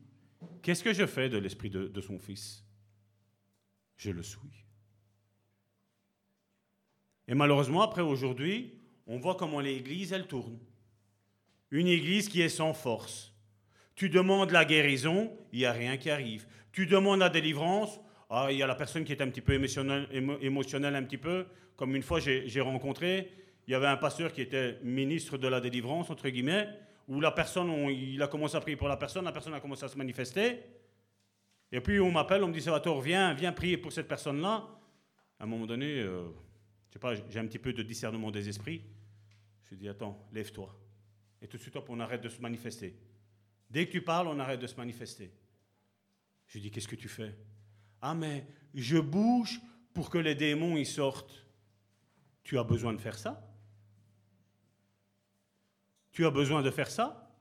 qu'est-ce que je fais de l'esprit de, son Fils? Je le souille. Et malheureusement, après aujourd'hui, on voit comment l'église, elle tourne. Une église qui est sans force. Tu demandes la guérison, il n'y a rien qui arrive. Tu demandes la délivrance, ah, il y a la personne qui est un petit peu émotionnelle, un petit peu. Comme une fois, j'ai rencontré, il y avait un pasteur qui était ministre de la délivrance, entre guillemets, où la personne, il a commencé à prier pour la personne, la personne a commencé à se manifester. Et puis on m'appelle, on me dit, Salvatore, viens, viens prier pour cette personne-là. À un moment donné, euh, je sais pas, j'ai un petit peu de discernement des esprits. Je dis, attends, lève-toi. Et tout de suite, on arrête de se manifester. Dès que tu parles, on arrête de se manifester. Je dis, qu'est-ce que tu fais? Ah, mais je bouge pour que les démons y sortent. Tu as besoin de faire ça? Tu as besoin de faire ça?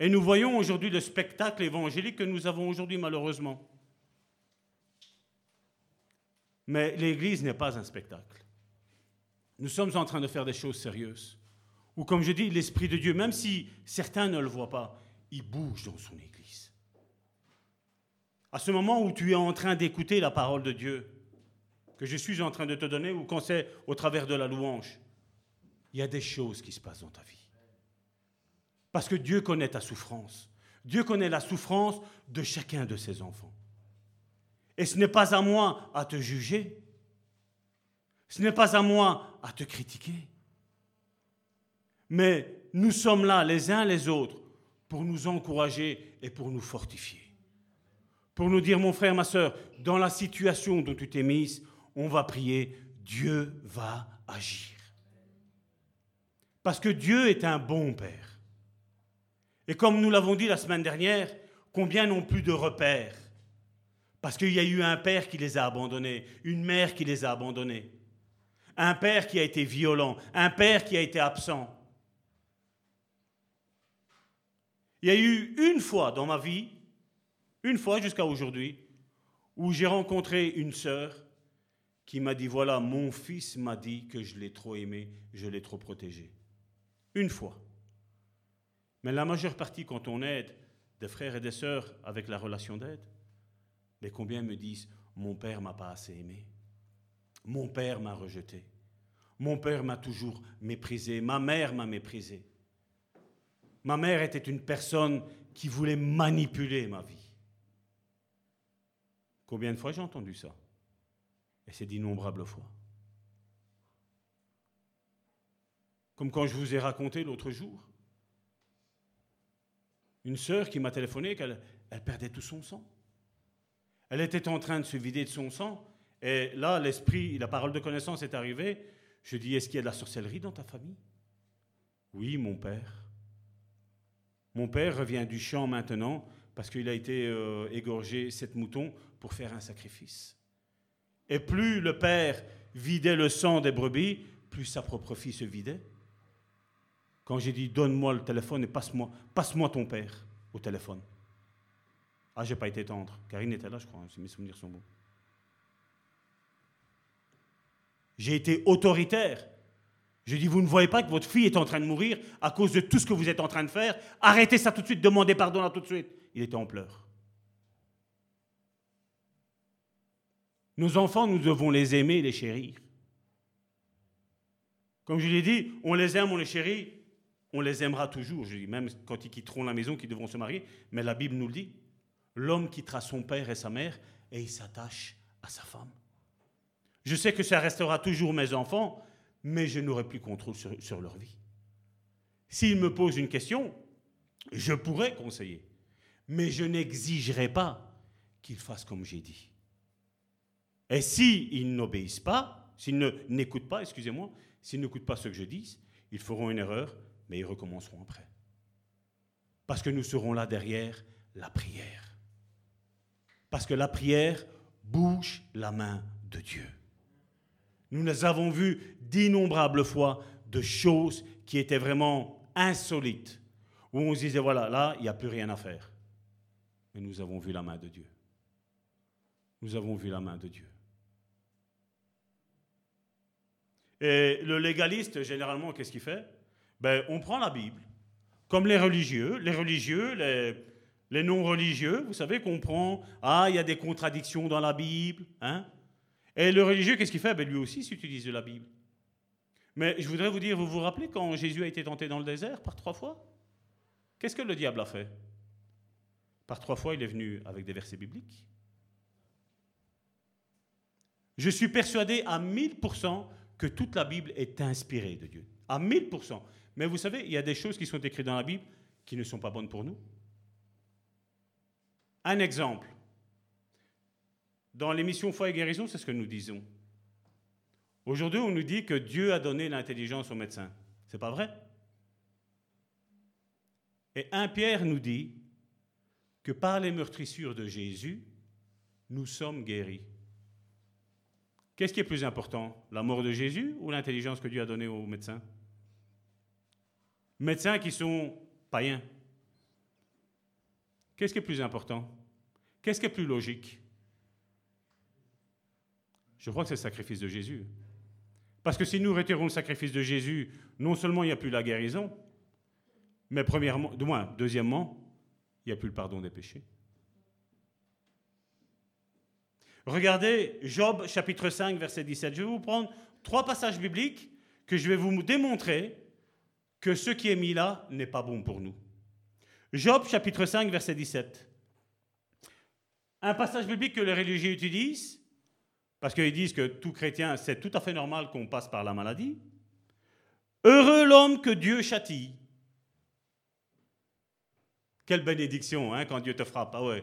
Et nous voyons aujourd'hui le spectacle évangélique que nous avons aujourd'hui malheureusement. Mais l'Église n'est pas un spectacle. Nous sommes en train de faire des choses sérieuses. Ou comme je dis, l'Esprit de Dieu, même si certains ne le voient pas, il bouge dans son Église. À ce moment où tu es en train d'écouter la parole de Dieu, que je suis en train de te donner, ou quand c'est au travers de la louange, il y a des choses qui se passent dans ta vie. Parce que Dieu connaît ta souffrance. Dieu connaît la souffrance de chacun de ses enfants. Et ce n'est pas à moi à te juger. Ce n'est pas à moi à te critiquer. Mais nous sommes là les uns les autres pour nous encourager et pour nous fortifier. Pour nous dire, mon frère, ma soeur, dans la situation dont tu t'es mise, on va prier, Dieu va agir. Parce que Dieu est un bon Père. Et comme nous l'avons dit la semaine dernière, combien n'ont plus de repères? Parce qu'il y a eu un père qui les a abandonnés, une mère qui les a abandonnés, un père qui a été violent, un père qui a été absent. Il y a eu une fois dans ma vie, une fois jusqu'à aujourd'hui, où j'ai rencontré une sœur qui m'a dit, voilà, mon fils m'a dit que je l'ai trop aimé, je l'ai trop protégé. Une fois. Mais la majeure partie, quand on aide des frères et des sœurs avec la relation d'aide, mais combien me disent, mon père m'a pas assez aimé, mon père m'a rejeté, mon père m'a toujours méprisé, ma mère m'a méprisé. Ma mère était une personne qui voulait manipuler ma vie. Combien de fois j'ai entendu ça? Et c'est d'innombrables fois. Comme quand je vous ai raconté l'autre jour, une sœur qui m'a téléphoné qu'elle elle perdait tout son sang. Elle était en train de se vider de son sang, et là, l'esprit, la parole de connaissance est arrivée. Je dis, est-ce qu'il y a de la sorcellerie dans ta famille? Oui, mon père. Mon père revient du champ maintenant parce qu'il a été euh, égorgé sept moutons pour faire un sacrifice. Et plus le père vidait le sang des brebis, plus sa propre fille se vidait. Quand j'ai dit donne-moi le téléphone et passe-moi, passe-moi ton père au téléphone. Ah, j'ai pas été tendre. Karine était là, je crois, si mes souvenirs sont bons. J'ai été autoritaire. Je dis, vous ne voyez pas que votre fille est en train de mourir à cause de tout ce que vous êtes en train de faire? Arrêtez ça tout de suite, demandez pardon là tout de suite. Il était en pleurs. Nos enfants, nous devons les aimer et les chérir. Comme je l'ai dit, on les aime, on les chérit, on les aimera toujours. Je dis, même quand ils quitteront la maison, qu'ils devront se marier. Mais la Bible nous le dit. L'homme quittera son père et sa mère et il s'attache à sa femme. Je sais que ça restera toujours mes enfants, mais je n'aurai plus contrôle sur, leur vie. S'ils me posent une question, je pourrais conseiller, mais je n'exigerai pas qu'ils fassent comme j'ai dit. Et s'ils n'obéissent pas, s'ils n'écoutent pas, excusez-moi, s'ils n'écoutent pas ce que je dis, ils feront une erreur, mais ils recommenceront après. Parce que nous serons là derrière la prière. Parce que la prière bouge la main de Dieu. Nous avons vu d'innombrables fois de choses qui étaient vraiment insolites, où on se disait, voilà, là, il n'y a plus rien à faire. Mais nous avons vu la main de Dieu. Nous avons vu la main de Dieu. Et le légaliste, généralement, qu'est-ce qu'il fait? Ben, On prend la Bible, comme les religieux, les religieux, les, les non-religieux, vous savez qu'on prend, ah, il y a des contradictions dans la Bible, hein? Et le religieux, qu'est-ce qu'il fait? Ben, Lui aussi s'utilise de la Bible. Mais je voudrais vous dire, vous vous rappelez quand Jésus a été tenté dans le désert par trois fois? Qu'est-ce que le diable a fait? Par trois fois, il est venu avec des versets bibliques. Je suis persuadé à 1000% que toute la Bible est inspirée de Dieu. À 1000%. Mais vous savez, il y a des choses qui sont écrites dans la Bible qui ne sont pas bonnes pour nous. Un exemple. Dans l'émission Foi et guérison, c'est ce que nous disons. Aujourd'hui, on nous dit que Dieu a donné l'intelligence aux médecins. C'est pas vrai? Et un Pierre nous dit que par les meurtrissures de Jésus, nous sommes guéris. Qu'est-ce qui est plus important La mort de Jésus ou l'intelligence que Dieu a donnée aux médecins Médecins qui sont païens. Qu'est-ce qui est plus important? Qu'est-ce qui est plus logique? Je crois que c'est le sacrifice de Jésus. Parce que si nous retirons le sacrifice de Jésus, non seulement il n'y a plus la guérison, mais premièrement, du moins, deuxièmement, il n'y a plus le pardon des péchés. Regardez Job chapitre 5 verset 17. Je vais vous prendre trois passages bibliques que je vais vous démontrer que ce qui est mis là n'est pas bon pour nous. Job chapitre 5 verset 17. Un passage biblique que les religieux utilisent parce qu'ils disent que tout chrétien, c'est tout à fait normal qu'on passe par la maladie. Heureux l'homme que Dieu châtie. Quelle bénédiction, hein, quand Dieu te frappe. Ah ouais.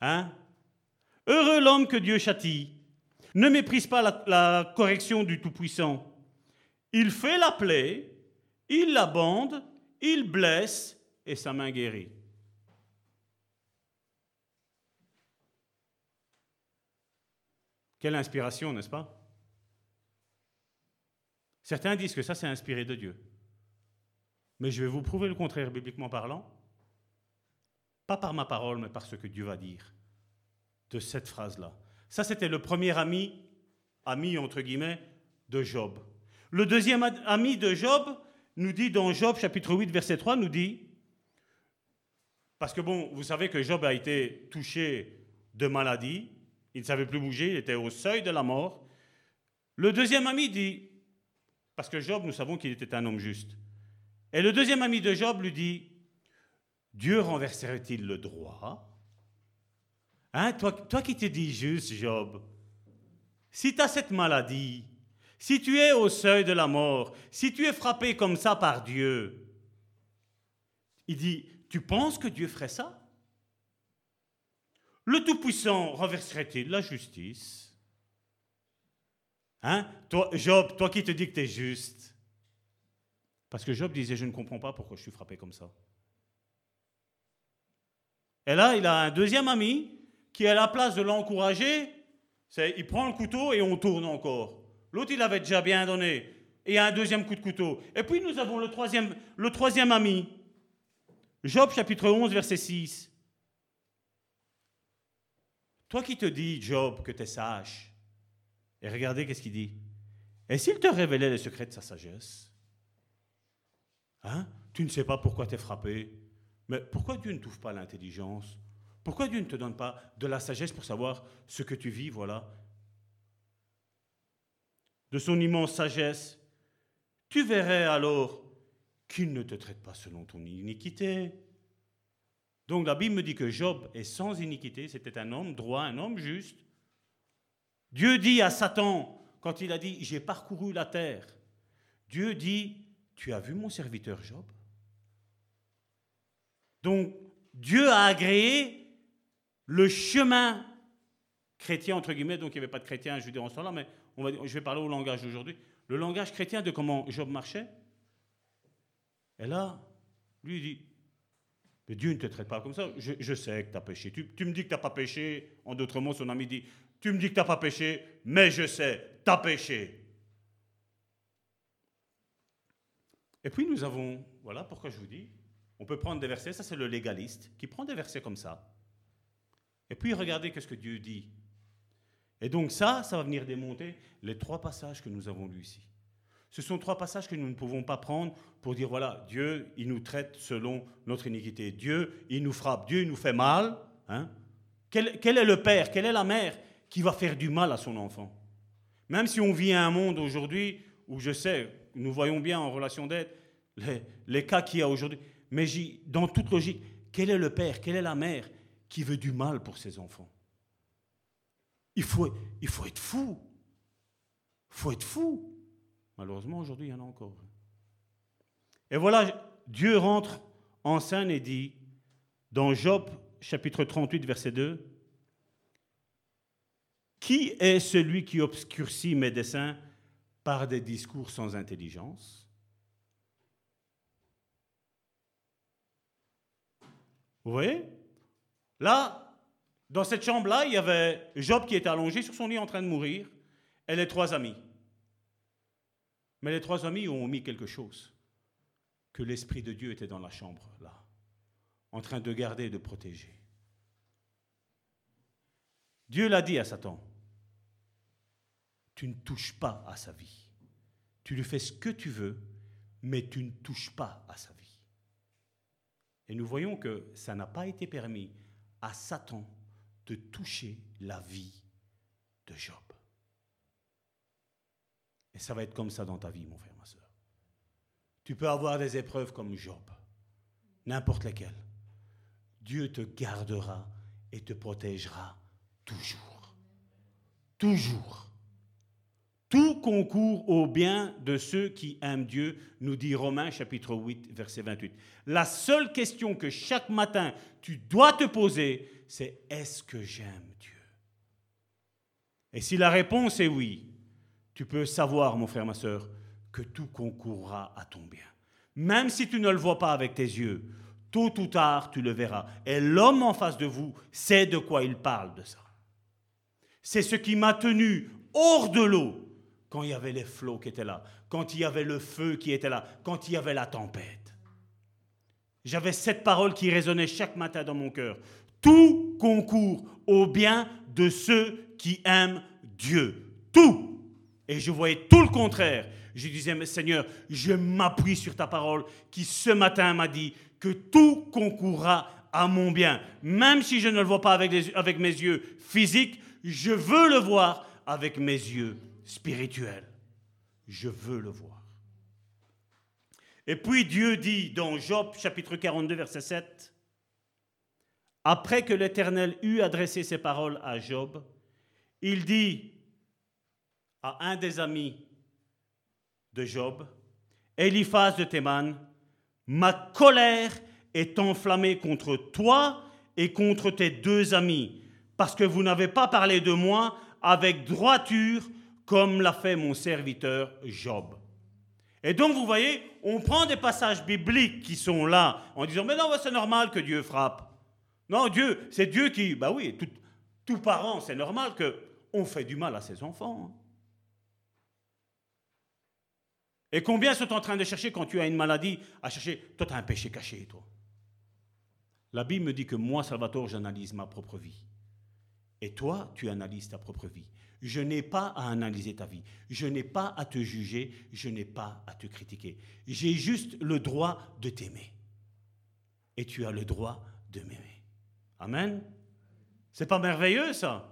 Hein? Heureux l'homme que Dieu châtie. Ne méprise pas la, la correction du Tout-Puissant. Il fait la plaie, il la bande, il blesse et sa main guérit. Quelle inspiration, n'est-ce pas? Certains disent que ça, c'est inspiré de Dieu. Mais je vais vous prouver le contraire, bibliquement parlant. Pas par ma parole, mais par ce que Dieu va dire de cette phrase-là. Ça, c'était le premier ami, ami entre guillemets, de Job. Le deuxième ami de Job nous dit dans Job chapitre 8, verset 3, nous dit, parce que bon, vous savez que Job a été touché de maladie, il ne savait plus bouger, il était au seuil de la mort. Le deuxième ami dit, parce que Job, nous savons qu'il était un homme juste. Et le deuxième ami de Job lui dit, Dieu renverserait-il le droit? Hein, toi, toi qui te dis juste, Job, si tu as cette maladie, si tu es au seuil de la mort, si tu es frappé comme ça par Dieu, il dit, tu penses que Dieu ferait ça? Le Tout-Puissant renverserait-il la justice? Hein? Toi, Job, toi qui te dis que tu es juste. Parce que Job disait, je ne comprends pas pourquoi je suis frappé comme ça. Et là, il a un deuxième ami qui, à la place de l'encourager, il prend le couteau et on tourne encore. L'autre, il avait déjà bien donné. Et un deuxième coup de couteau. Et puis nous avons le troisième, le troisième ami. Job chapitre 11, verset 6. Toi qui te dis, Job, que tu es sage, et regardez qu'est-ce qu'il dit. Et s'il te révélait les secrets de sa sagesse Hein Tu ne sais pas pourquoi tu es frappé. Mais pourquoi Dieu ne t'ouvre pas l'intelligence? Pourquoi Dieu ne te donne pas de la sagesse pour savoir ce que tu vis, voilà De son immense sagesse, tu verrais alors qu'il ne te traite pas selon ton iniquité, donc la Bible me dit que Job est sans iniquité, c'était un homme droit, un homme juste. Dieu dit à Satan, quand il a dit, j'ai parcouru la terre, Dieu dit, tu as vu mon serviteur Job? Donc Dieu a agréé le chemin chrétien, entre guillemets, donc il n'y avait pas de chrétien, je veux dire, en ce temps-là, mais je vais parler au langage d'aujourd'hui, le langage chrétien de comment Job marchait. Et là, lui dit, mais Dieu ne te traite pas comme ça. Je, sais que tu as péché. Tu, me dis que tu n'as pas péché. En d'autres mots, son ami dit, tu me dis que tu n'as pas péché, mais je sais, tu as péché. Et puis nous avons, voilà pourquoi je vous dis, on peut prendre des versets, ça c'est le légaliste, qui prend des versets comme ça. Et puis regardez ce que Dieu dit. Et donc ça, ça va venir démonter les trois passages que nous avons lus ici. Ce sont trois passages que nous ne pouvons pas prendre pour dire, voilà, Dieu, il nous traite selon notre iniquité. Dieu, il nous frappe. Dieu, il nous fait mal. Hein? Quel, est le père, quelle est la mère qui va faire du mal à son enfant? Même si on vit un monde aujourd'hui où je sais, nous voyons bien en relation d'aide les, cas qu'il y a aujourd'hui. Mais dans toute logique, quel est le père, quelle est la mère qui veut du mal pour ses enfants? Il faut, il faut être fou. Il faut être fou. Malheureusement, aujourd'hui, il y en a encore. Et voilà, Dieu rentre en scène et dit, dans Job chapitre 38, verset 2, Qui est celui qui obscurcit mes desseins par des discours sans intelligence? Vous voyez? Là, dans cette chambre-là, il y avait Job qui était allongé sur son lit en train de mourir et les trois amis. Mais les trois amis ont omis quelque chose, que l'Esprit de Dieu était dans la chambre, là, en train de garder et de protéger. Dieu l'a dit à Satan, tu ne touches pas à sa vie. Tu lui fais ce que tu veux, mais tu ne touches pas à sa vie. Et nous voyons que ça n'a pas été permis à Satan de toucher la vie de Job. Et ça va être comme ça dans ta vie, mon frère, ma soeur. Tu peux avoir des épreuves comme Job, n'importe lesquelles. Dieu te gardera et te protégera toujours. Toujours. Tout concourt au bien de ceux qui aiment Dieu, nous dit Romains chapitre 8, verset 28. La seule question que chaque matin tu dois te poser, c'est est-ce que j'aime Dieu? Et si la réponse est oui, tu peux savoir, mon frère, ma soeur, que tout concourra à ton bien. Même si tu ne le vois pas avec tes yeux, tôt ou tard, tu le verras. Et l'homme en face de vous sait de quoi il parle de ça. C'est ce qui m'a tenu hors de l'eau quand il y avait les flots qui étaient là, quand il y avait le feu qui était là, quand il y avait la tempête. J'avais cette parole qui résonnait chaque matin dans mon cœur. Tout concourt au bien de ceux qui aiment Dieu. Tout. Et je voyais tout le contraire. Je disais, Seigneur, je m'appuie sur ta parole qui ce matin m'a dit que tout concourra à mon bien. Même si je ne le vois pas avec, mes yeux physiques, je veux le voir avec mes yeux spirituel. Je veux le voir. Et puis Dieu dit dans Job chapitre 42 verset 7, après que l'Éternel eut adressé ses paroles à Job, il dit à un des amis de Job, Eliphaz de Théman, ma colère est enflammée contre toi et contre tes deux amis, parce que vous n'avez pas parlé de moi avec droiture comme l'a fait mon serviteur Job. Et donc, vous voyez, on prend des passages bibliques qui sont là en disant, mais non, c'est normal que Dieu frappe. Non, Dieu, c'est Dieu qui, bah oui, tout, tout parent, c'est normal qu'on fait du mal à ses enfants. Et combien sont en train de chercher quand tu as une maladie, à chercher, toi tu as un péché caché, toi. La Bible me dit que moi, Salvatore, j'analyse ma propre vie. Et toi, tu analyses ta propre vie. Je n'ai pas à analyser ta vie. Je n'ai pas à te juger. Je n'ai pas à te critiquer. J'ai juste le droit de t'aimer. Et tu as le droit de m'aimer. Amen. C'est pas merveilleux ça?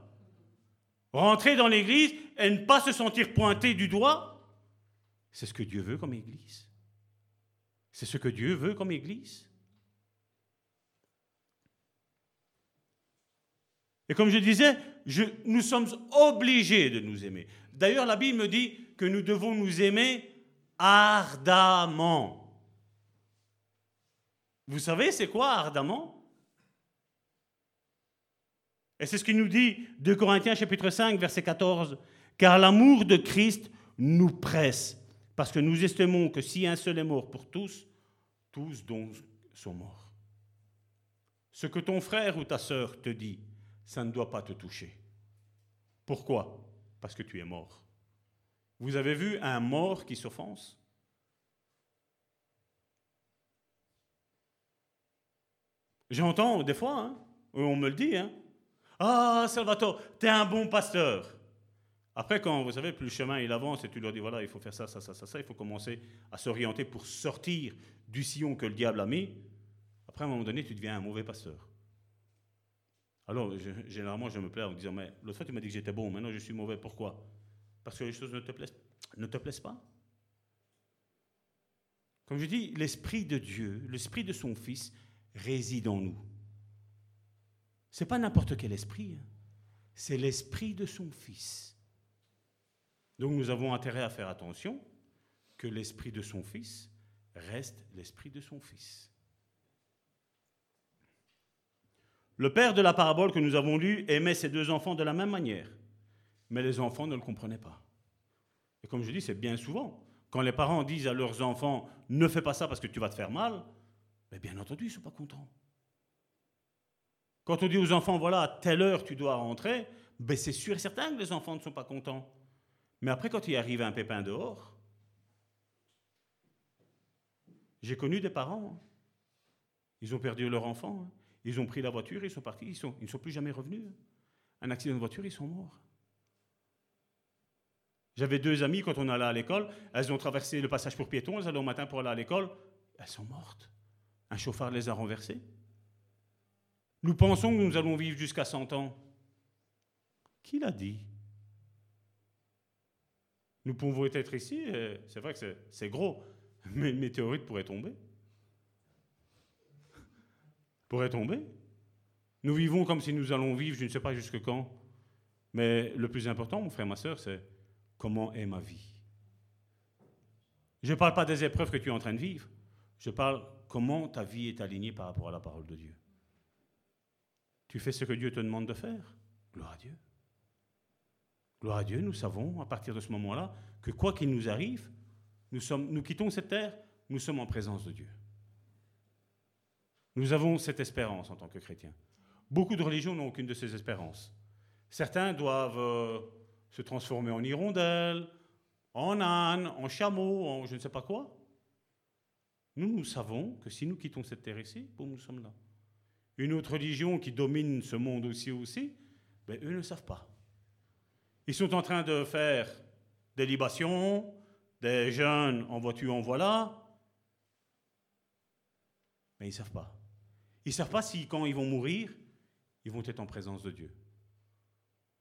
Rentrer dans l'église et ne pas se sentir pointé du doigt, c'est ce que Dieu veut comme église. C'est ce que Dieu veut comme église. Et comme je disais, nous sommes obligés de nous aimer. D'ailleurs, la Bible me dit que nous devons nous aimer ardemment. Vous savez, c'est quoi ardemment? Et c'est ce qu'il nous dit de Corinthiens chapitre 5, verset 14. Car l'amour de Christ nous presse, parce que nous estimons que si un seul est mort pour tous, tous donc sont morts. Ce que ton frère ou ta sœur te dit, ça ne doit pas te toucher. Pourquoi? Parce que tu es mort. Vous avez vu un mort qui s'offense? J'entends des fois, hein, on me le dit, hein, Ah, Salvatore, es un bon pasteur. Après, quand vous savez, plus le chemin il avance et tu leur dis voilà, il faut faire ça, ça, ça, ça, ça, il faut commencer à s'orienter pour sortir du sillon que le diable a mis. Après, à un moment donné, tu deviens un mauvais pasteur. Alors, généralement, je me plais en disant, mais l'autre fois, tu m'as dit que j'étais bon, maintenant je suis mauvais. Pourquoi? Parce que les choses ne te plaisent, pas? Comme je dis, l'Esprit de Dieu, l'Esprit de son Fils réside en nous. Ce n'est pas n'importe quel esprit, hein. c'est l'Esprit de son Fils. Donc nous avons intérêt à faire attention que l'Esprit de son Fils reste l'Esprit de son Fils. Le père de la parabole que nous avons lue aimait ses deux enfants de la même manière, mais les enfants ne le comprenaient pas. Et comme je dis, c'est bien souvent. Quand les parents disent à leurs enfants ne fais pas ça parce que tu vas te faire mal, mais bien entendu, ils ne sont pas contents. Quand on dit aux enfants voilà, à telle heure tu dois rentrer, ben c'est sûr et certain que les enfants ne sont pas contents. Mais après, quand il arrive un pépin dehors, j'ai connu des parents, hein. ils ont perdu leur enfant, hein. ils ont pris la voiture, ils sont partis, ils, ne sont plus jamais revenus. Hein. Un accident de voiture, ils sont morts. J'avais deux amis quand on allait à l'école, elles ont traversé le passage pour piétons, elles allaient au matin pour aller à l'école, elles sont mortes. Un chauffard les a renversées. Nous pensons que nous allons vivre jusqu'à 100 ans. Qui l'a dit? Nous pouvons être ici, c'est vrai que c'est gros, mais une météorite pourrait tomber. Pourrait tomber. Nous vivons comme si nous allons vivre, je ne sais pas jusque quand. Mais le plus important, mon frère, ma soeur, c'est comment est ma vie. Je ne parle pas des épreuves que tu es en train de vivre. Je parle comment ta vie est alignée par rapport à la parole de Dieu. Tu fais ce que Dieu te demande de faire. Gloire à Dieu. Gloire à Dieu, nous savons à partir de ce moment-là que quoi qu'il nous arrive, nous, quittons cette terre, nous sommes en présence de Dieu. Nous avons cette espérance en tant que chrétiens. Beaucoup de religions n'ont aucune de ces espérances. Certains doivent euh, se transformer en hirondelle, en âne, en chameau, en je ne sais pas quoi. Nous, nous savons que si nous quittons cette terre ici, nous sommes là. Une autre religion qui domine ce monde aussi, aussi, ben, eux ne savent pas. Ils sont en train de faire des libations, des jeunes en voiture en voilà, mais ils ne savent pas. Ils ne savent pas si quand ils vont mourir, ils vont être en présence de Dieu.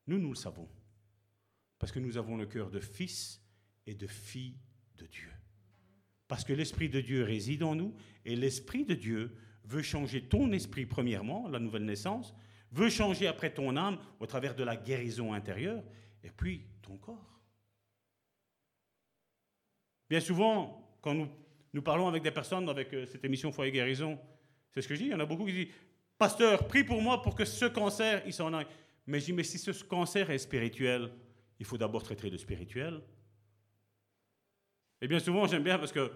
Nous, nous le savons. Parce que nous avons le cœur de fils et de filles de Dieu. Parce que l'Esprit de Dieu réside en nous et l'Esprit de Dieu veut changer ton esprit premièrement, la nouvelle naissance, veut changer après ton âme au travers de la guérison intérieure et puis ton corps. Bien souvent, quand nous, parlons avec des personnes avec euh, cette émission Foyer Guérison, c'est ce que je dis, il y en a beaucoup qui disent Pasteur, prie pour moi pour que ce cancer, il s'en aille. Mais je dis Mais si ce cancer est spirituel, il faut d'abord traiter le spirituel. Et bien souvent, j'aime bien parce que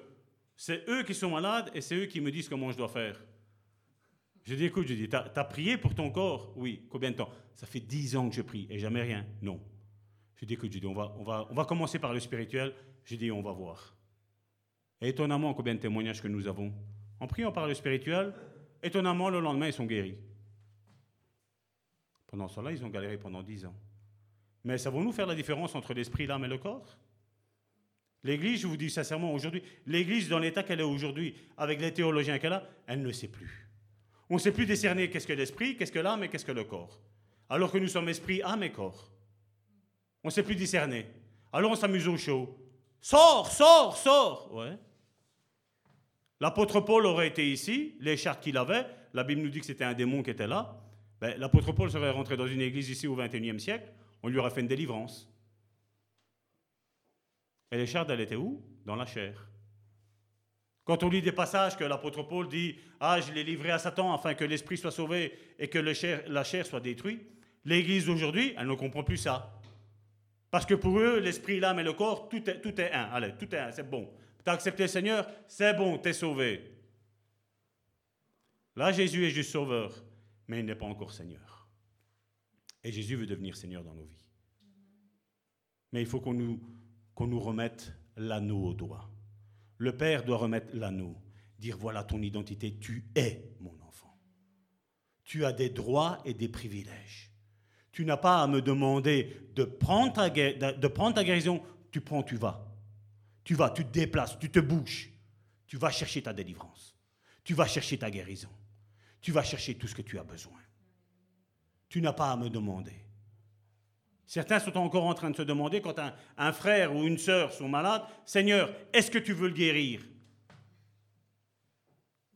c'est eux qui sont malades et c'est eux qui me disent comment je dois faire. Je dis, écoute, je dis, t'as as prié pour ton corps Oui. Combien de temps Ça fait dix ans que je prie et jamais rien. Non. Je dis, écoute, je on va, on va, on va commencer par le spirituel. Je dis, on va voir. Et étonnamment, combien de témoignages que nous avons En priant par le spirituel, étonnamment, le lendemain, ils sont guéris. Pendant cela, ils ont galéré pendant dix ans. Mais savons-nous faire la différence entre l'esprit, l'âme et le corps? L'Église, je vous dis sincèrement, aujourd'hui, l'Église, dans l'état qu'elle est aujourd'hui, avec les théologiens qu'elle a, elle ne sait plus. On ne sait plus décerner qu'est-ce que l'esprit, qu'est-ce que l'âme et qu'est-ce que le corps. Alors que nous sommes esprit, âme et corps. On ne sait plus discerner. Alors on s'amuse au show. Sors, sors, sors Ouais. L'apôtre Paul aurait été ici, les chartes qu'il avait, la Bible nous dit que c'était un démon qui était là. Ben, l'apôtre Paul serait rentré dans une église ici au XXIe siècle, on lui aurait fait une délivrance. Et les chartes, elles étaient où? Dans la chair. Quand on lit des passages que l'apôtre Paul dit Ah, je l'ai livré à Satan afin que l'esprit soit sauvé et que la chair soit détruite, l'Église d'aujourd'hui, elle ne comprend plus ça. Parce que pour eux, l'esprit, l'âme et le corps, tout est, tout est un. Allez, tout est un, c'est bon. Tu as accepté le Seigneur, c'est bon, tu es sauvé. Là, Jésus est juste sauveur, mais il n'est pas encore Seigneur. Et Jésus veut devenir Seigneur dans nos vies. Mais il faut qu'on nous, qu'on nous remette l'anneau au doigt. Le Père doit remettre l'anneau, dire voilà ton identité, tu es mon enfant. Tu as des droits et des privilèges. Tu n'as pas à me demander de prendre, ta, guérison, tu prends, tu vas. Tu vas, tu te déplaces, tu te bouges. Tu vas chercher ta délivrance. Tu vas chercher ta guérison. Tu vas chercher tout ce que tu as besoin. Tu n'as pas à me demander. Certains sont encore en train de se demander, quand un, frère ou une sœur sont malades, Seigneur, est-ce que tu veux le guérir?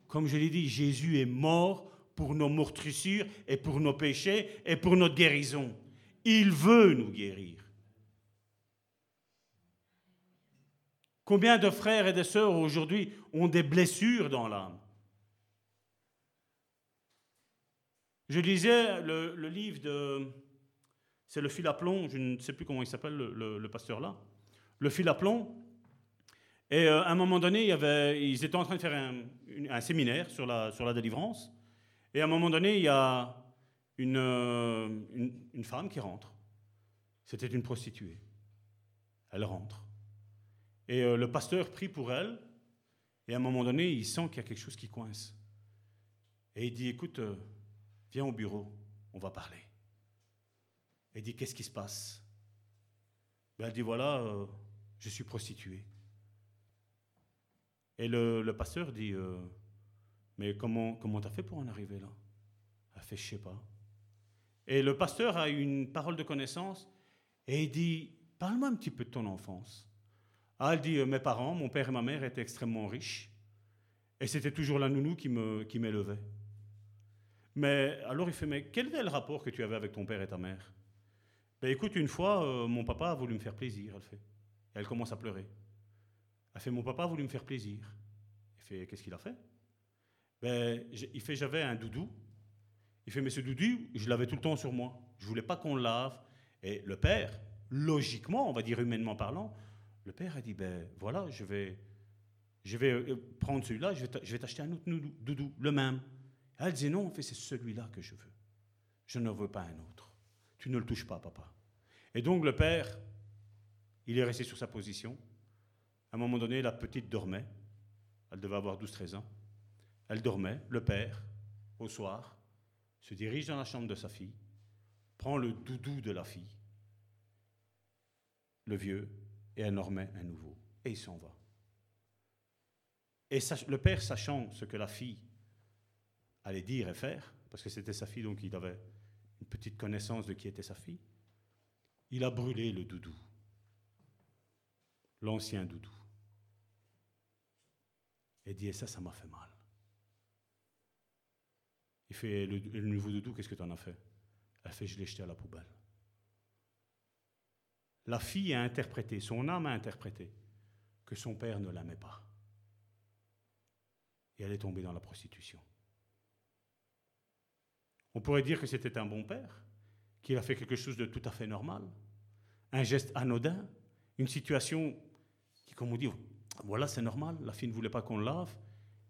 Comme je l'ai dit, Jésus est mort pour nos meurtrissures et pour nos péchés et pour notre guérison. Il veut nous guérir. Combien de frères et de sœurs aujourd'hui ont des blessures dans l'âme? Je lisais le, livre de... C'est le fil à plomb, je ne sais plus comment il s'appelle, le, pasteur là. Le fil à plomb. Et euh, à un moment donné, ils étaient en train de faire un, séminaire sur la, sur la délivrance. Et à un moment donné, il y a une, euh, une femme qui rentre. C'était une prostituée. Elle rentre. Et euh, le pasteur prie pour elle. Et à un moment donné, il sent qu'il y a quelque chose qui coince. Et il dit, écoute, euh, viens au bureau, on va parler. Et il dit, qu'est-ce qui se passe? Ben, Elle dit, voilà, je suis prostituée. Et le, le pasteur dit, mais comment comment t'as fait pour en arriver là? Elle fait, je sais pas. Et le pasteur a une parole de connaissance et il dit, parle-moi un petit peu de ton enfance. Ah, elle dit, euh, mes parents, mon père et ma mère étaient extrêmement riches. Et c'était toujours la nounou qui m'élevait. Qui mais alors il fait, mais quel est le rapport que tu avais avec ton père et ta mère? Ben écoute, une fois, euh, mon papa a voulu me faire plaisir, elle fait. Et elle commence à pleurer. Elle fait, mon papa a voulu me faire plaisir. Il fait, qu'est-ce qu'il a fait? Ben, Il fait, j'avais un doudou. Il fait, mais ce doudou, je l'avais tout le temps sur moi. Je voulais pas qu'on le lave. Et le père, logiquement, on va dire humainement parlant, le père a dit, ben voilà, je vais, je vais euh, prendre celui-là, je vais t'acheter un autre doudou, le même. Elle dit, non, en fait, c'est celui-là que je veux. Je ne veux pas un autre. Tu ne le touches pas, papa. Et donc le père, il est resté sur sa position. À un moment donné, la petite dormait. Elle devait avoir 12-13 ans. Elle dormait. Le père, au soir, se dirige dans la chambre de sa fille, prend le doudou de la fille, le vieux, et elle en un nouveau. Et il s'en va. Et le père, sachant ce que la fille allait dire et faire, parce que c'était sa fille, donc il avait une petite connaissance de qui était sa fille, il a brûlé le doudou, l'ancien doudou. Et dit, et ça, ça m'a fait mal. Il fait, le, le nouveau doudou, qu'est-ce que tu en as fait? Elle fait, je l'ai jeté à la poubelle la fille a interprété, son âme a interprété que son père ne l'aimait pas. Et elle est tombée dans la prostitution. On pourrait dire que c'était un bon père, qu'il a fait quelque chose de tout à fait normal, un geste anodin, une situation qui, comme on dit, voilà, c'est normal, la fille ne voulait pas qu'on lave,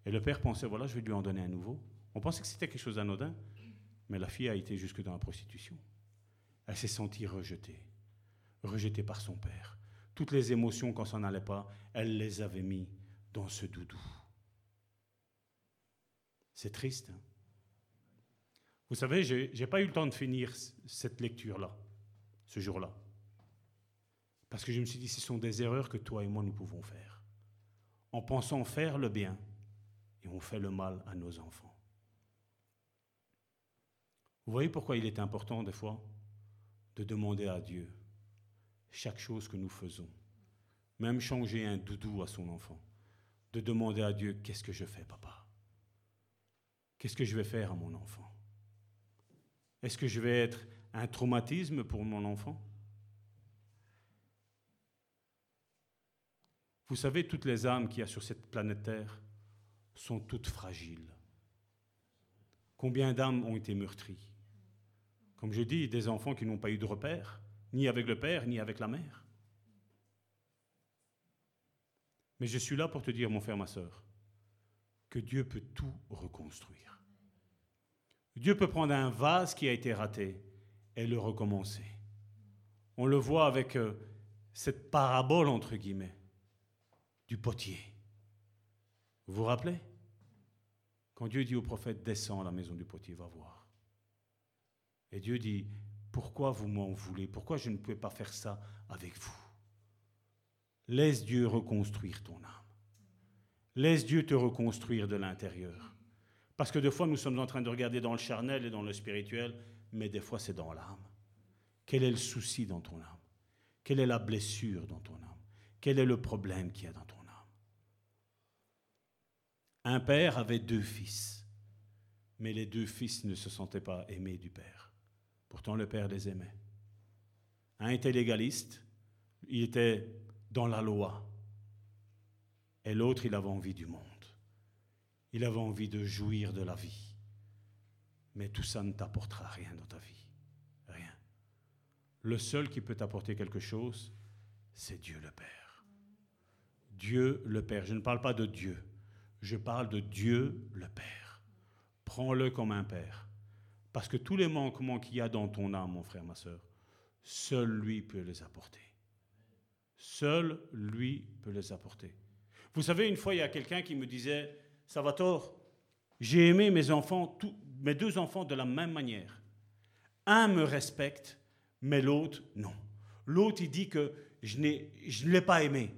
et le père pensait, voilà, je vais lui en donner un nouveau. On pensait que c'était quelque chose d'anodin, mais la fille a été jusque dans la prostitution. Elle s'est sentie rejetée rejetée par son père. Toutes les émotions, quand ça n'allait pas, elle les avait mis dans ce doudou. C'est triste. Hein. Vous savez, je n'ai pas eu le temps de finir cette lecture-là, ce jour-là. Parce que je me suis dit, ce sont des erreurs que toi et moi nous pouvons faire. En pensant faire le bien, et on fait le mal à nos enfants. Vous voyez pourquoi il est important des fois de demander à Dieu chaque chose que nous faisons. Même changer un doudou à son enfant. De demander à Dieu, qu'est-ce que je fais, papa? Qu'est-ce que je vais faire à mon enfant? Est-ce que je vais être un traumatisme pour mon enfant? Vous savez, toutes les âmes qu'il y a sur cette planète Terre sont toutes fragiles. Combien d'âmes ont été meurtries? Comme je dis, des enfants qui n'ont pas eu de repère, ni avec le Père, ni avec la mère. Mais je suis là pour te dire, mon frère, ma soeur, que Dieu peut tout reconstruire. Dieu peut prendre un vase qui a été raté et le recommencer. On le voit avec euh, cette parabole, entre guillemets, du potier. Vous vous rappelez? Quand Dieu dit au prophète, descends à la maison du potier, va voir. Et Dieu dit, pourquoi vous m'en voulez? Pourquoi je ne pouvais pas faire ça avec vous? Laisse Dieu reconstruire ton âme. Laisse Dieu te reconstruire de l'intérieur. Parce que des fois, nous sommes en train de regarder dans le charnel et dans le spirituel, mais des fois, c'est dans l'âme. Quel est le souci dans ton âme? Quelle est la blessure dans ton âme? Quel est le problème qu'il y a dans ton âme? Un père avait deux fils, mais les deux fils ne se sentaient pas aimés du père. Pourtant, le père les aimait. Un était légaliste, il était dans la loi, et l'autre, il avait envie du monde. Il avait envie de jouir de la vie. Mais tout ça ne t'apportera rien dans ta vie. Rien. Le seul qui peut t'apporter quelque chose, c'est Dieu le Père. Dieu le Père. Je ne parle pas de Dieu. Je parle de Dieu le Père. Prends-le comme un Père. Parce que tous les manquements qu'il y a dans ton âme, mon frère, ma soeur, seul lui peut les apporter. Seul lui peut les apporter. Vous savez, une fois, il y a quelqu'un qui me disait, ça va tort, j'ai aimé mes enfants, mes deux enfants de la même manière. Un me respecte, mais l'autre, non. L'autre, il dit que je, ne l'ai pas aimé.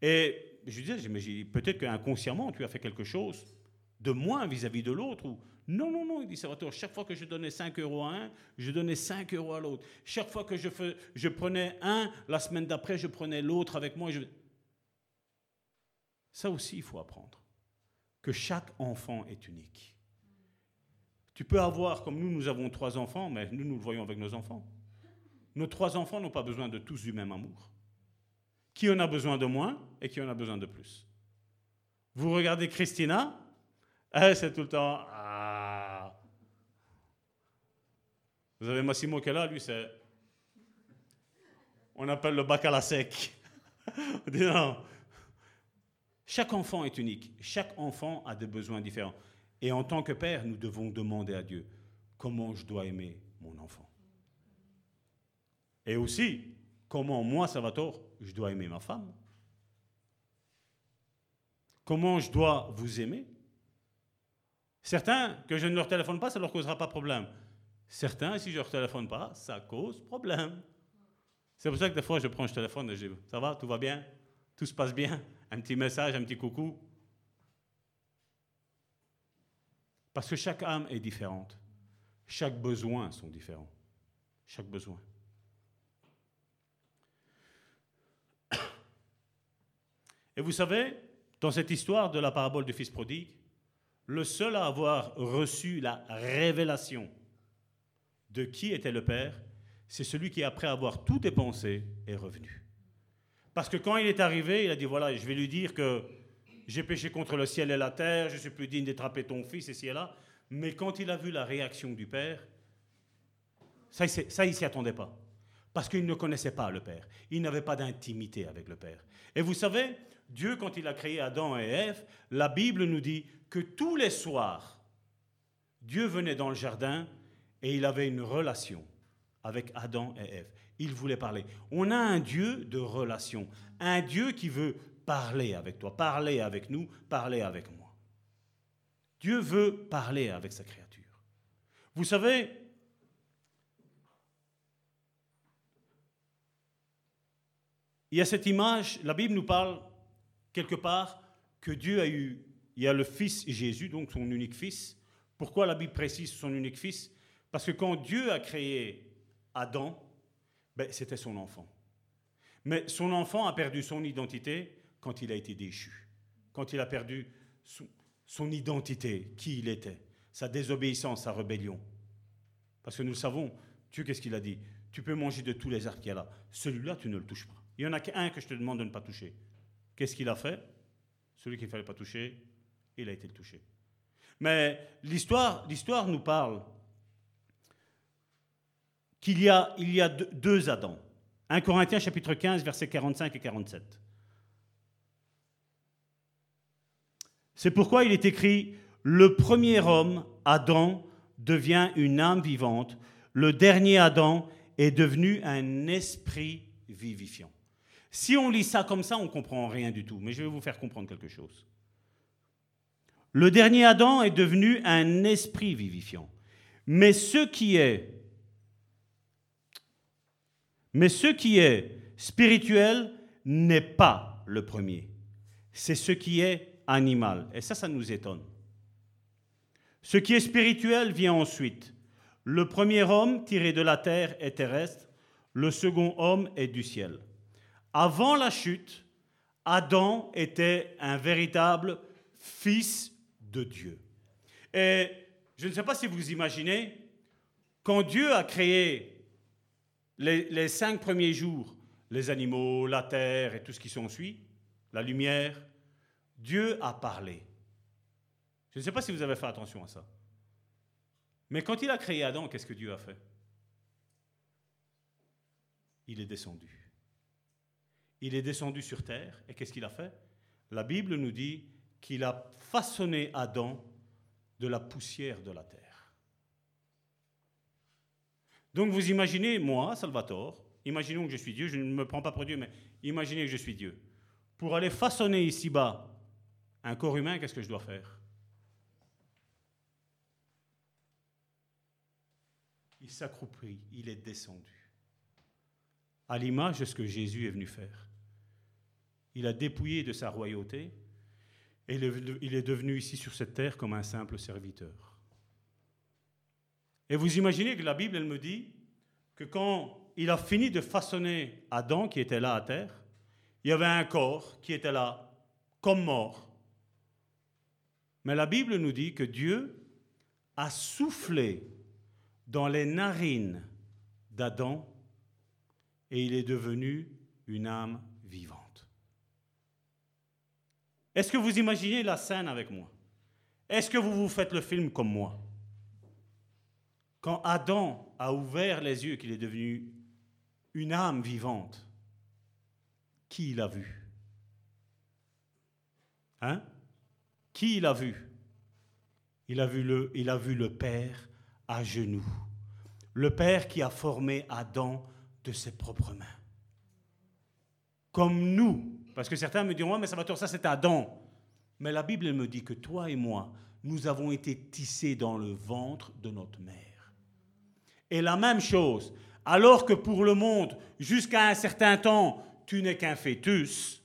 Et je disais, mais peut-être qu'inconsciemment, tu as fait quelque chose de moins vis-à-vis de l'autre. Non, non, non, il dit Salvatore, chaque fois que je donnais 5 euros à un, je donnais 5 euros à l'autre. Chaque fois que je, fais, je prenais un, la semaine d'après, je prenais l'autre avec moi. Ça aussi, il faut apprendre. Que chaque enfant est unique. Tu peux avoir, comme nous, nous avons trois enfants, mais nous, nous le voyons avec nos enfants. Nos trois enfants n'ont pas besoin de tous du même amour. Qui en a besoin de moins et qui en a besoin de plus? Vous regardez Christina, c'est tout le temps. Ah. Vous avez Massimo qui est là, lui, c'est. On appelle le bac à la sec. Non, chaque enfant est unique. Chaque enfant a des besoins différents. Et en tant que père, nous devons demander à Dieu comment je dois aimer mon enfant? Et aussi, comment moi, Salvatore, je dois aimer ma femme? Comment je dois vous aimer? Certains, que je ne leur téléphone pas, ça ne leur causera pas de problème. Certains, si je ne leur téléphone pas, ça cause problème. C'est pour ça que des fois, je prends le téléphone et je dis, ça va, tout va bien, tout se passe bien un petit message, un petit coucou. Parce que chaque âme est différente. Chaque besoin sont différents. Chaque besoin. Et vous savez, dans cette histoire de la parabole du Fils prodigue, le seul à avoir reçu la révélation de qui était le Père, c'est celui qui, après avoir tout dépensé, est revenu. Parce que quand il est arrivé, il a dit, voilà, je vais lui dire que j'ai péché contre le ciel et la terre, je suis plus digne d'attraper ton fils ici et là. Mais quand il a vu la réaction du Père, ça, ça il s'y attendait pas. Parce qu'il ne connaissait pas le Père. Il n'avait pas d'intimité avec le Père. Et vous savez, Dieu, quand il a créé Adam et Ève, la Bible nous dit que tous les soirs, Dieu venait dans le jardin et il avait une relation avec Adam et Ève il voulait parler. On a un Dieu de relation, un Dieu qui veut parler avec toi, parler avec nous, parler avec moi. Dieu veut parler avec sa créature. Vous savez, il y a cette image, la Bible nous parle quelque part que Dieu a eu, il y a le Fils Jésus, donc son unique Fils. Pourquoi la Bible précise son unique Fils? Parce que quand Dieu a créé Adam, ben, c'était son enfant. Mais son enfant a perdu son identité quand il a été déchu, quand il a perdu son, identité, qui il était, sa désobéissance, sa rébellion. Parce que nous savons, Dieu, qu'est-ce qu'il a dit? Tu peux manger de tous les arbres qu'il y a là. Celui-là, tu ne le touches pas. Il y en a qu'un que je te demande de ne pas toucher. Qu'est-ce qu'il a fait? Celui qu'il ne fallait pas toucher, il a été touché. Mais l'histoire, l'histoire nous parle qu'il y a, il y a deux Adams. 1 Corinthiens chapitre 15, versets 45 et 47. C'est pourquoi il est écrit, le premier homme, Adam, devient une âme vivante, le dernier Adam est devenu un esprit vivifiant. Si on lit ça comme ça, on ne comprend rien du tout, mais je vais vous faire comprendre quelque chose. Le dernier Adam est devenu un esprit vivifiant. Mais ce qui est mais ce qui est spirituel n'est pas le premier. C'est ce qui est animal. Et ça, ça nous étonne. Ce qui est spirituel vient ensuite. Le premier homme tiré de la terre est terrestre, le second homme est du ciel. Avant la chute, Adam était un véritable fils de Dieu. Et je ne sais pas si vous imaginez, quand Dieu a créé les, cinq premiers jours, les animaux, la terre et tout ce qui s'ensuit, la lumière, Dieu a parlé. Je ne sais pas si vous avez fait attention à ça. Mais quand il a créé Adam, qu'est-ce que Dieu a fait? Il est descendu. Il est descendu sur terre et qu'est-ce qu'il a fait? La Bible nous dit qu'il a façonné Adam de la poussière de la terre. Donc vous imaginez, moi, Salvatore, imaginons que je suis Dieu, je ne me prends pas pour Dieu, mais imaginez que je suis Dieu. Pour aller façonner ici-bas un corps humain, qu'est-ce que je dois faire? Il s'accroupit, il est descendu. À l'image de ce que Jésus est venu faire. Il a dépouillé de sa royauté et il est devenu ici sur cette terre comme un simple serviteur. Et vous imaginez que la Bible, elle me dit que quand il a fini de façonner Adam qui était là à terre, il y avait un corps qui était là comme mort. Mais la Bible nous dit que Dieu a soufflé dans les narines d'Adam et il est devenu une âme vivante. Est-ce que vous imaginez la scène avec moi? Est-ce que vous vous faites le film comme moi? Quand Adam a ouvert les yeux, qu'il est devenu une âme vivante, qui l'a vu? Hein? Qui il a vu? Il a vu, le, il a vu le Père à genoux. Le Père qui a formé Adam de ses propres mains. Comme nous. Parce que certains me diront, mais ça va ça c'est Adam. Mais la Bible me dit que toi et moi, nous avons été tissés dans le ventre de notre mère. Et la même chose, alors que pour le monde, jusqu'à un certain temps, tu n'es qu'un fœtus,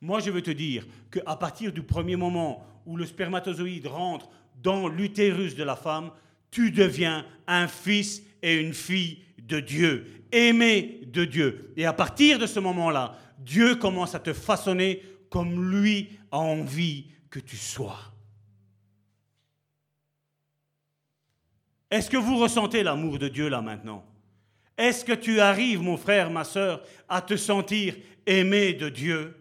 moi je veux te dire qu'à partir du premier moment où le spermatozoïde rentre dans l'utérus de la femme, tu deviens un fils et une fille de Dieu, aimé de Dieu. Et à partir de ce moment-là, Dieu commence à te façonner comme lui a envie que tu sois. Est-ce que vous ressentez l'amour de Dieu là maintenant? Est-ce que tu arrives, mon frère, ma soeur, à te sentir aimé de Dieu?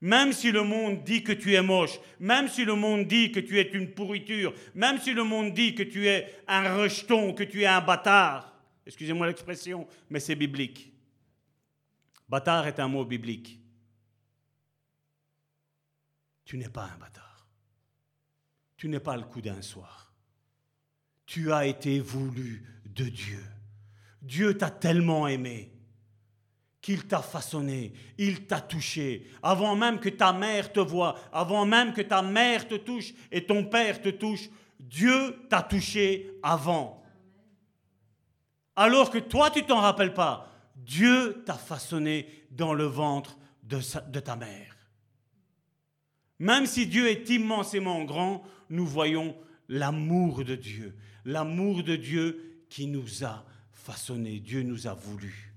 Même si le monde dit que tu es moche, même si le monde dit que tu es une pourriture, même si le monde dit que tu es un rejeton, que tu es un bâtard, excusez-moi l'expression, mais c'est biblique. Bâtard est un mot biblique. Tu n'es pas un bâtard. Tu n'es pas le coup d'un soir. Tu as été voulu de Dieu. Dieu t'a tellement aimé qu'il t'a façonné, il t'a touché, avant même que ta mère te voie, avant même que ta mère te touche et ton père te touche, Dieu t'a touché avant. Alors que toi, tu t'en rappelles pas, Dieu t'a façonné dans le ventre de, de ta mère. Même si Dieu est immensément grand, nous voyons l'amour de Dieu, l'amour de Dieu qui nous a façonné, Dieu nous a voulu.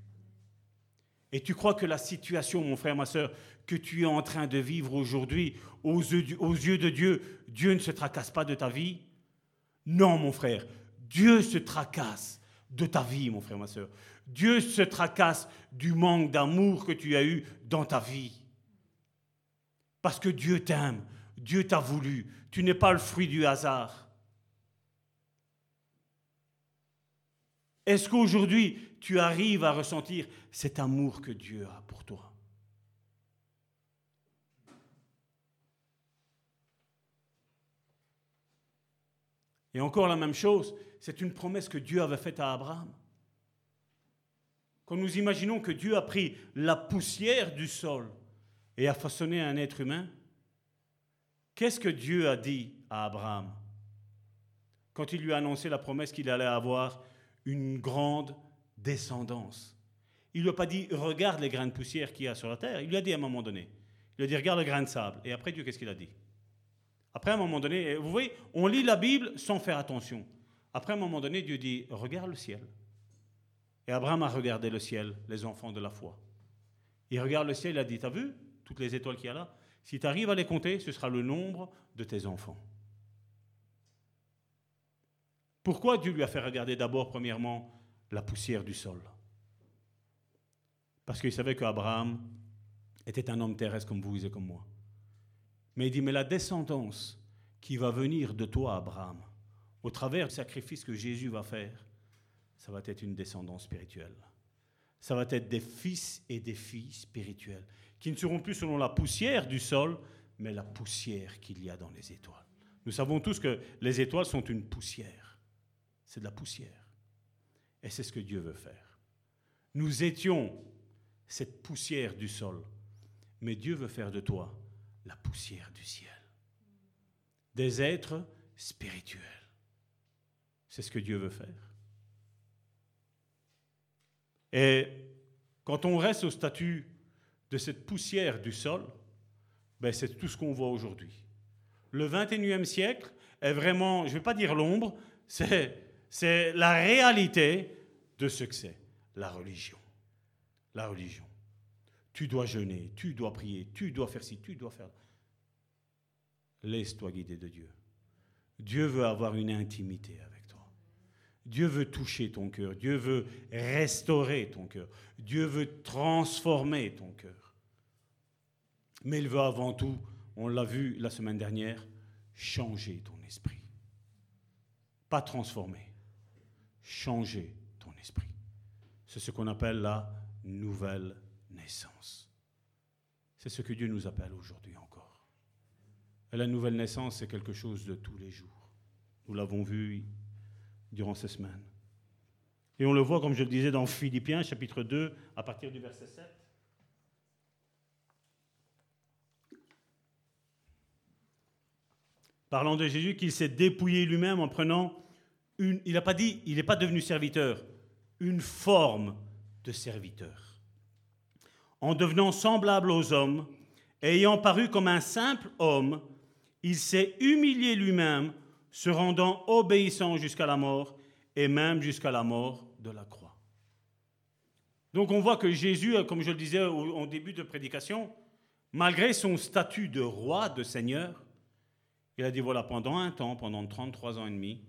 Et tu crois que la situation, mon frère, ma soeur, que tu es en train de vivre aujourd'hui, aux yeux, de Dieu, Dieu ne se tracasse pas de ta vie? Non, mon frère, Dieu se tracasse de ta vie, mon frère, ma soeur. Dieu se tracasse du manque d'amour que tu as eu dans ta vie. Parce que Dieu t'aime, Dieu t'a voulu, tu n'es pas le fruit du hasard. Est-ce qu'aujourd'hui, tu arrives à ressentir cet amour que Dieu a pour toi? Et encore la même chose, c'est une promesse que Dieu avait faite à Abraham. Quand nous imaginons que Dieu a pris la poussière du sol et a façonné un être humain, qu'est-ce que Dieu a dit à Abraham quand il lui a annoncé la promesse qu'il allait avoir une grande descendance. Il ne lui a pas dit regarde les grains de poussière qu'il y a sur la terre. Il lui a dit à un moment donné. Il lui a dit regarde le grain de sable. Et après Dieu, qu'est-ce qu'il a dit? Après à un moment donné, vous voyez, on lit la Bible sans faire attention. Après un moment donné, Dieu dit regarde le ciel. Et Abraham a regardé le ciel, les enfants de la foi. Il regarde le ciel, il a dit T'as vu toutes les étoiles qu'il y a là? Si tu arrives à les compter, ce sera le nombre de tes enfants. Pourquoi Dieu lui a fait regarder d'abord, premièrement, la poussière du sol? Parce qu'il savait qu'Abraham était un homme terrestre comme vous et comme moi. Mais il dit, mais la descendance qui va venir de toi, Abraham, au travers du sacrifice que Jésus va faire, ça va être une descendance spirituelle. Ça va être des fils et des filles spirituels, qui ne seront plus selon la poussière du sol, mais la poussière qu'il y a dans les étoiles. Nous savons tous que les étoiles sont une poussière. C'est de la poussière. Et c'est ce que Dieu veut faire. Nous étions cette poussière du sol, mais Dieu veut faire de toi la poussière du ciel. Des êtres spirituels. C'est ce que Dieu veut faire. Et quand on reste au statut de cette poussière du sol, ben c'est tout ce qu'on voit aujourd'hui. Le 21e siècle est vraiment, je ne vais pas dire l'ombre, c'est la réalité de ce que c'est, la religion. La religion. Tu dois jeûner, tu dois prier, tu dois faire ci, tu dois faire. Laisse-toi guider de Dieu. Dieu veut avoir une intimité avec toi. Dieu veut toucher ton cœur. Dieu veut restaurer ton cœur. Dieu veut transformer ton cœur. Mais il veut avant tout, on l'a vu la semaine dernière, changer ton esprit. Pas transformer, changer ton esprit. C'est ce qu'on appelle la nouvelle naissance. C'est ce que Dieu nous appelle aujourd'hui encore. Et la nouvelle naissance, c'est quelque chose de tous les jours. Nous l'avons vu durant ces semaines. Et on le voit, comme je le disais, dans Philippiens chapitre 2, à partir du verset 7. Parlant de Jésus, qu'il s'est dépouillé lui-même en prenant Il n'a pas dit, il n'est pas devenu serviteur, une forme de serviteur en devenant semblable aux hommes, ayant paru comme un simple homme, il s'est humilié lui-même, se rendant obéissant jusqu'à la mort, et même jusqu'à la mort de la croix. Donc on voit que Jésus, comme je le disais au, début de prédication, malgré son statut de roi, de seigneur, il a dit, voilà, pendant un temps, pendant 33 ans et demi,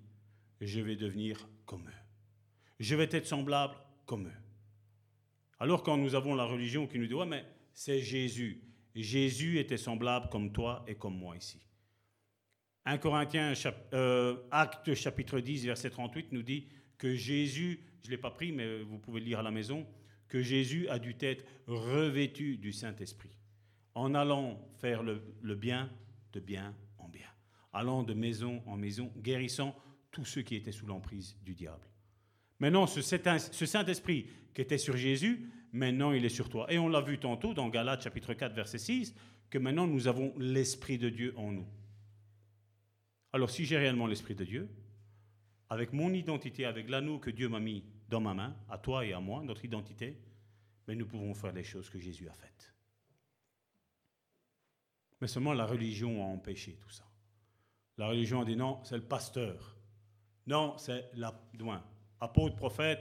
je vais devenir comme eux. Je vais être semblable comme eux. Alors quand nous avons la religion qui nous dit, ouais, mais c'est Jésus. Jésus était semblable comme toi et comme moi ici. 1 Corinthiens, euh, acte chapitre 10, verset 38 nous dit que Jésus, je ne l'ai pas pris, mais vous pouvez le lire à la maison, que Jésus a dû être revêtu du Saint-Esprit, en allant faire le bien de bien en bien, allant de maison en maison, guérissant tous ceux qui étaient sous l'emprise du diable. Maintenant, ce, Saint-Esprit qui était sur Jésus, maintenant il est sur toi. Et on l'a vu tantôt dans Galates chapitre 4, verset 6, que maintenant nous avons l'Esprit de Dieu en nous. Alors si j'ai réellement l'Esprit de Dieu, avec mon identité, avec l'anneau que Dieu m'a mis dans ma main, à toi et à moi, notre identité, mais nous pouvons faire les choses que Jésus a faites. Mais seulement la religion a empêché tout ça. La religion a dit non, c'est le pasteur. Non, c'est la apôtre, prophète,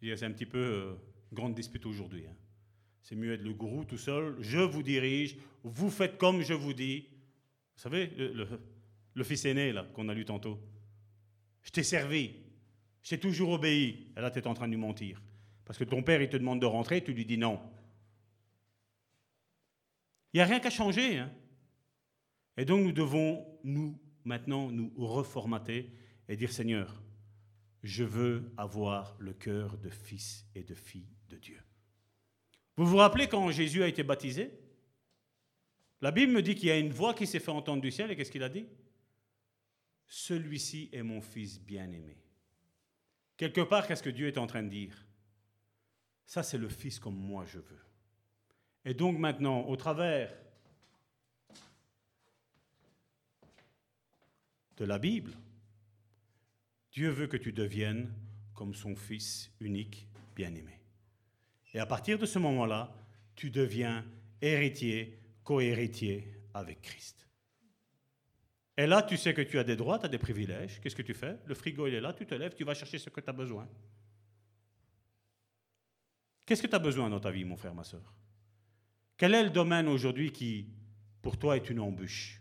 c'est un petit peu euh, grande dispute aujourd'hui. Hein. C'est mieux être le gourou tout seul. Je vous dirige, vous faites comme je vous dis. Vous savez, le, fils aîné là qu'on a lu tantôt. Je t'ai servi, je t'ai toujours obéi. Et là, tu es en train de lui mentir. Parce que ton père, il te demande de rentrer, tu lui dis non. Il n'y a rien qu'à changer. Hein. Et donc, nous devons, nous, maintenant, nous reformater et dire Seigneur, je veux avoir le cœur de fils et de fille de Dieu. Vous vous rappelez quand Jésus a été baptisé? La Bible me dit qu'il y a une voix qui s'est fait entendre du ciel et qu'est-ce qu'il a dit? Celui-ci est mon fils bien-aimé. Quelque part, qu'est-ce que Dieu est en train de dire? Ça, c'est le fils comme moi je veux. Et donc maintenant, au travers de la Bible, Dieu veut que tu deviennes comme son Fils unique, bien-aimé. Et à partir de ce moment-là, tu deviens héritier, co-héritier avec Christ. Et là, tu sais que tu as des droits, tu as des privilèges. Qu'est-ce que tu fais? Le frigo, il est là, tu te lèves, tu vas chercher ce que tu as besoin. Qu'est-ce que tu as besoin dans ta vie, mon frère, ma soeur Quel est le domaine aujourd'hui qui pour toi est une embûche?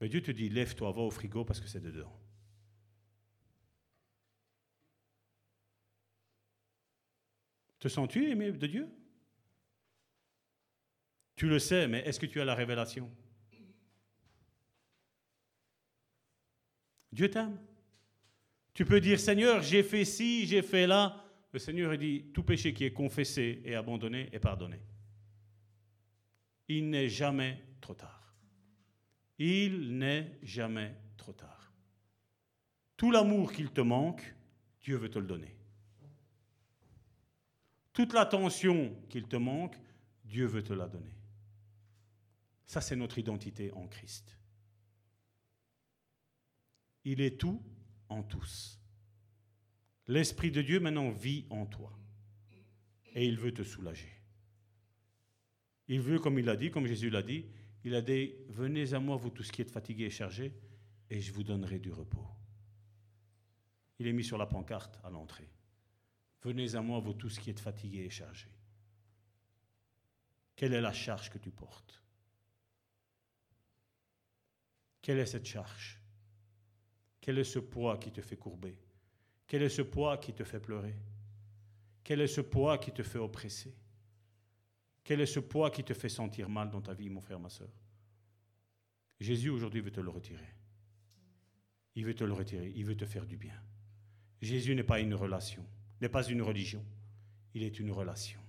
Mais Dieu te dit, lève-toi, va au frigo parce que c'est dedans. Te sens-tu aimé de Dieu? Tu le sais, mais est-ce que tu as la révélation? Dieu t'aime. Tu peux dire, Seigneur, j'ai fait ci, j'ai fait là. Le Seigneur dit, tout péché qui est confessé et abandonné est pardonné. Il n'est jamais trop tard. Il n'est jamais trop tard. Tout l'amour qu'il te manque, Dieu veut te le donner. Toute l'attention qu'il te manque, Dieu veut te la donner. Ça, c'est notre identité en Christ. Il est tout en tous. L'Esprit de Dieu maintenant vit en toi. Et il veut te soulager. Il veut, comme il l'a dit, comme Jésus l'a dit, il a dit, venez à moi, vous tous qui êtes fatigués et chargés, et je vous donnerai du repos. Il est mis sur la pancarte à l'entrée. Venez à moi, vous tous qui êtes fatigués et chargés. Quelle est la charge que tu portes? Quelle est cette charge? Quel est ce poids qui te fait courber? Quel est ce poids qui te fait pleurer? Quel est ce poids qui te fait oppresser? Quel est ce poids qui te fait sentir mal dans ta vie, mon frère, ma soeur Jésus aujourd'hui veut te le retirer. Il veut te le retirer, il veut te faire du bien. Jésus n'est pas une relation, n'est pas une religion, il est une relation.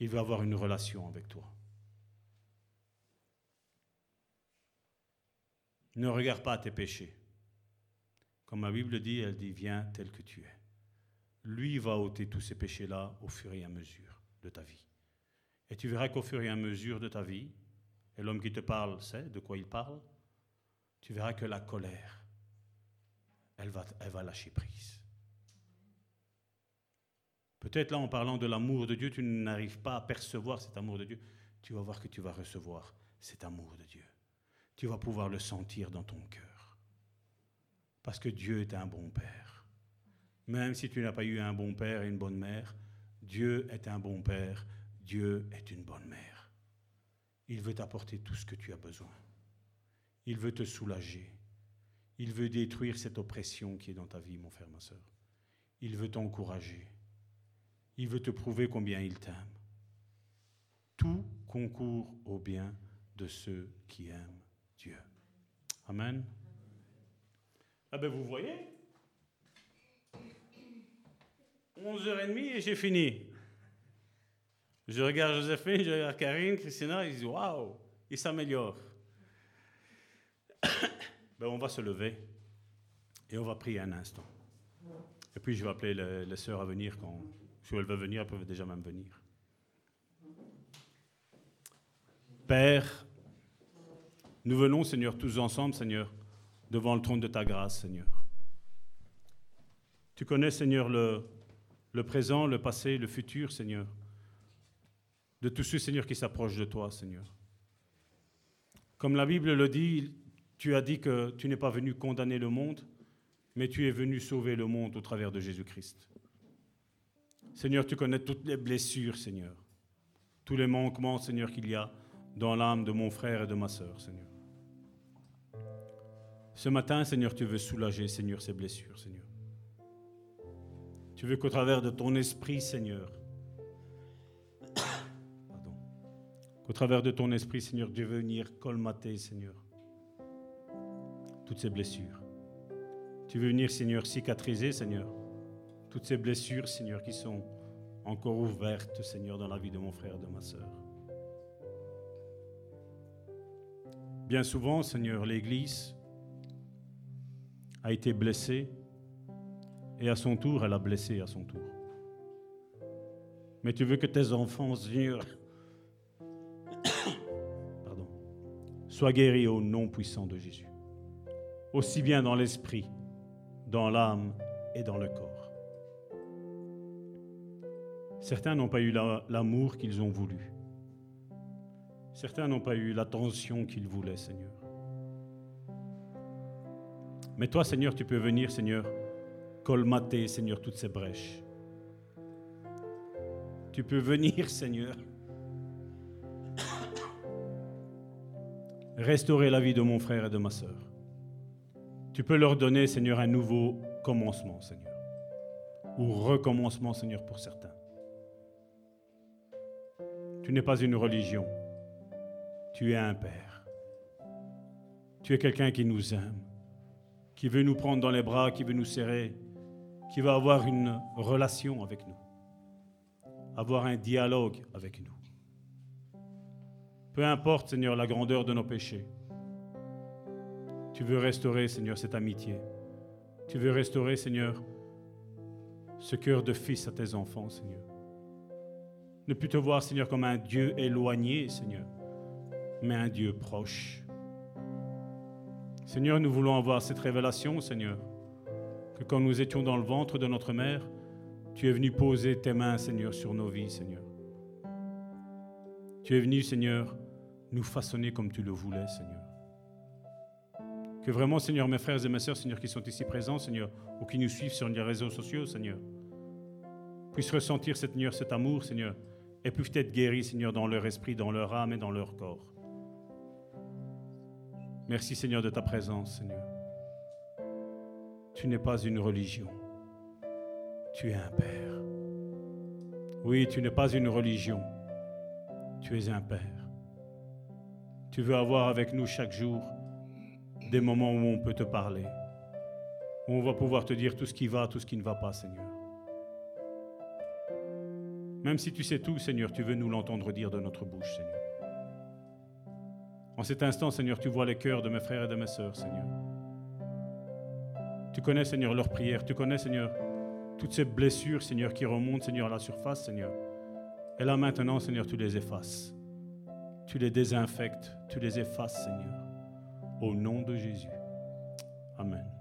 Il veut avoir une relation avec toi. Ne regarde pas tes péchés. Comme ma Bible dit, elle dit, viens tel que tu es. Lui va ôter tous ces péchés-là au fur et à mesure de ta vie. Et tu verras qu'au fur et à mesure de ta vie, et l'homme qui te parle sait de quoi il parle, tu verras que la colère, elle va, elle va lâcher prise. Peut-être là, en parlant de l'amour de Dieu, tu n'arrives pas à percevoir cet amour de Dieu. Tu vas voir que tu vas recevoir cet amour de Dieu. Tu vas pouvoir le sentir dans ton cœur. Parce que Dieu est un bon père. Même si tu n'as pas eu un bon père et une bonne mère, Dieu est un bon père, Dieu est une bonne mère. Il veut t'apporter tout ce que tu as besoin. Il veut te soulager. Il veut détruire cette oppression qui est dans ta vie, mon frère, ma soeur. Il veut t'encourager. Il veut te prouver combien il t'aime. Tout concourt au bien de ceux qui aiment Dieu. Amen. Ah ben vous voyez 11h30 et j'ai fini. Je regarde Joséphine, je regarde Karine, Christina, ils disent Waouh, il s'améliore. ben on va se lever et on va prier un instant. Et puis je vais appeler les, sœurs à venir quand. Si elles veulent venir, elles peuvent déjà même venir. Père, nous venons, Seigneur, tous ensemble, Seigneur devant le trône de ta grâce, Seigneur. Tu connais, Seigneur, le, le présent, le passé, le futur, Seigneur, de tous ceux, Seigneur, qui s'approchent de toi, Seigneur. Comme la Bible le dit, tu as dit que tu n'es pas venu condamner le monde, mais tu es venu sauver le monde au travers de Jésus-Christ. Seigneur, tu connais toutes les blessures, Seigneur, tous les manquements, Seigneur, qu'il y a dans l'âme de mon frère et de ma sœur, Seigneur. Ce matin, Seigneur, tu veux soulager, Seigneur, ces blessures, Seigneur. Tu veux qu'au travers de ton esprit, Seigneur, pardon, qu'au travers de ton esprit, Seigneur, tu veux venir colmater, Seigneur, toutes ces blessures. Tu veux venir, Seigneur, cicatriser, Seigneur, toutes ces blessures, Seigneur, qui sont encore ouvertes, Seigneur, dans la vie de mon frère, de ma sœur. Bien souvent, Seigneur, l'Église a été blessée et à son tour, elle a blessé à son tour. Mais tu veux que tes enfants, Seigneur, soient guéris au nom puissant de Jésus, aussi bien dans l'esprit, dans l'âme et dans le corps. Certains n'ont pas eu l'amour qu'ils ont voulu. Certains n'ont pas eu l'attention qu'ils voulaient, Seigneur. Mais toi, Seigneur, tu peux venir, Seigneur, colmater, Seigneur, toutes ces brèches. Tu peux venir, Seigneur, restaurer la vie de mon frère et de ma sœur. Tu peux leur donner, Seigneur, un nouveau commencement, Seigneur. Ou recommencement, Seigneur, pour certains. Tu n'es pas une religion. Tu es un Père. Tu es quelqu'un qui nous aime, qui veut nous prendre dans les bras, qui veut nous serrer, qui veut avoir une relation avec nous, avoir un dialogue avec nous. Peu importe, Seigneur, la grandeur de nos péchés. Tu veux restaurer, Seigneur, cette amitié. Tu veux restaurer, Seigneur, ce cœur de fils à tes enfants, Seigneur. Ne plus te voir, Seigneur, comme un Dieu éloigné, Seigneur, mais un Dieu proche. Seigneur, nous voulons avoir cette révélation, Seigneur, que quand nous étions dans le ventre de notre mère, tu es venu poser tes mains, Seigneur, sur nos vies, Seigneur. Tu es venu, Seigneur, nous façonner comme tu le voulais, Seigneur. Que vraiment, Seigneur, mes frères et mes sœurs, Seigneur, qui sont ici présents, Seigneur, ou qui nous suivent sur les réseaux sociaux, Seigneur, puissent ressentir, Seigneur, cet amour, Seigneur, et puissent être guéris, Seigneur, dans leur esprit, dans leur âme et dans leur corps. Merci, Seigneur, de ta présence, Seigneur. Tu n'es pas une religion. Tu es un Père. Oui, tu n'es pas une religion. Tu es un Père. Tu veux avoir avec nous chaque jour des moments où on peut te parler, où on va pouvoir te dire tout ce qui va, tout ce qui ne va pas, Seigneur. Même si tu sais tout, Seigneur, tu veux nous l'entendre dire de notre bouche, Seigneur. En cet instant, Seigneur, tu vois les cœurs de mes frères et de mes sœurs, Seigneur. Tu connais, Seigneur, leurs prières. Tu connais, Seigneur, toutes ces blessures, Seigneur, qui remontent, Seigneur, à la surface, Seigneur. Et là maintenant, Seigneur, tu les effaces. Tu les désinfectes, tu les effaces, Seigneur. Au nom de Jésus. Amen.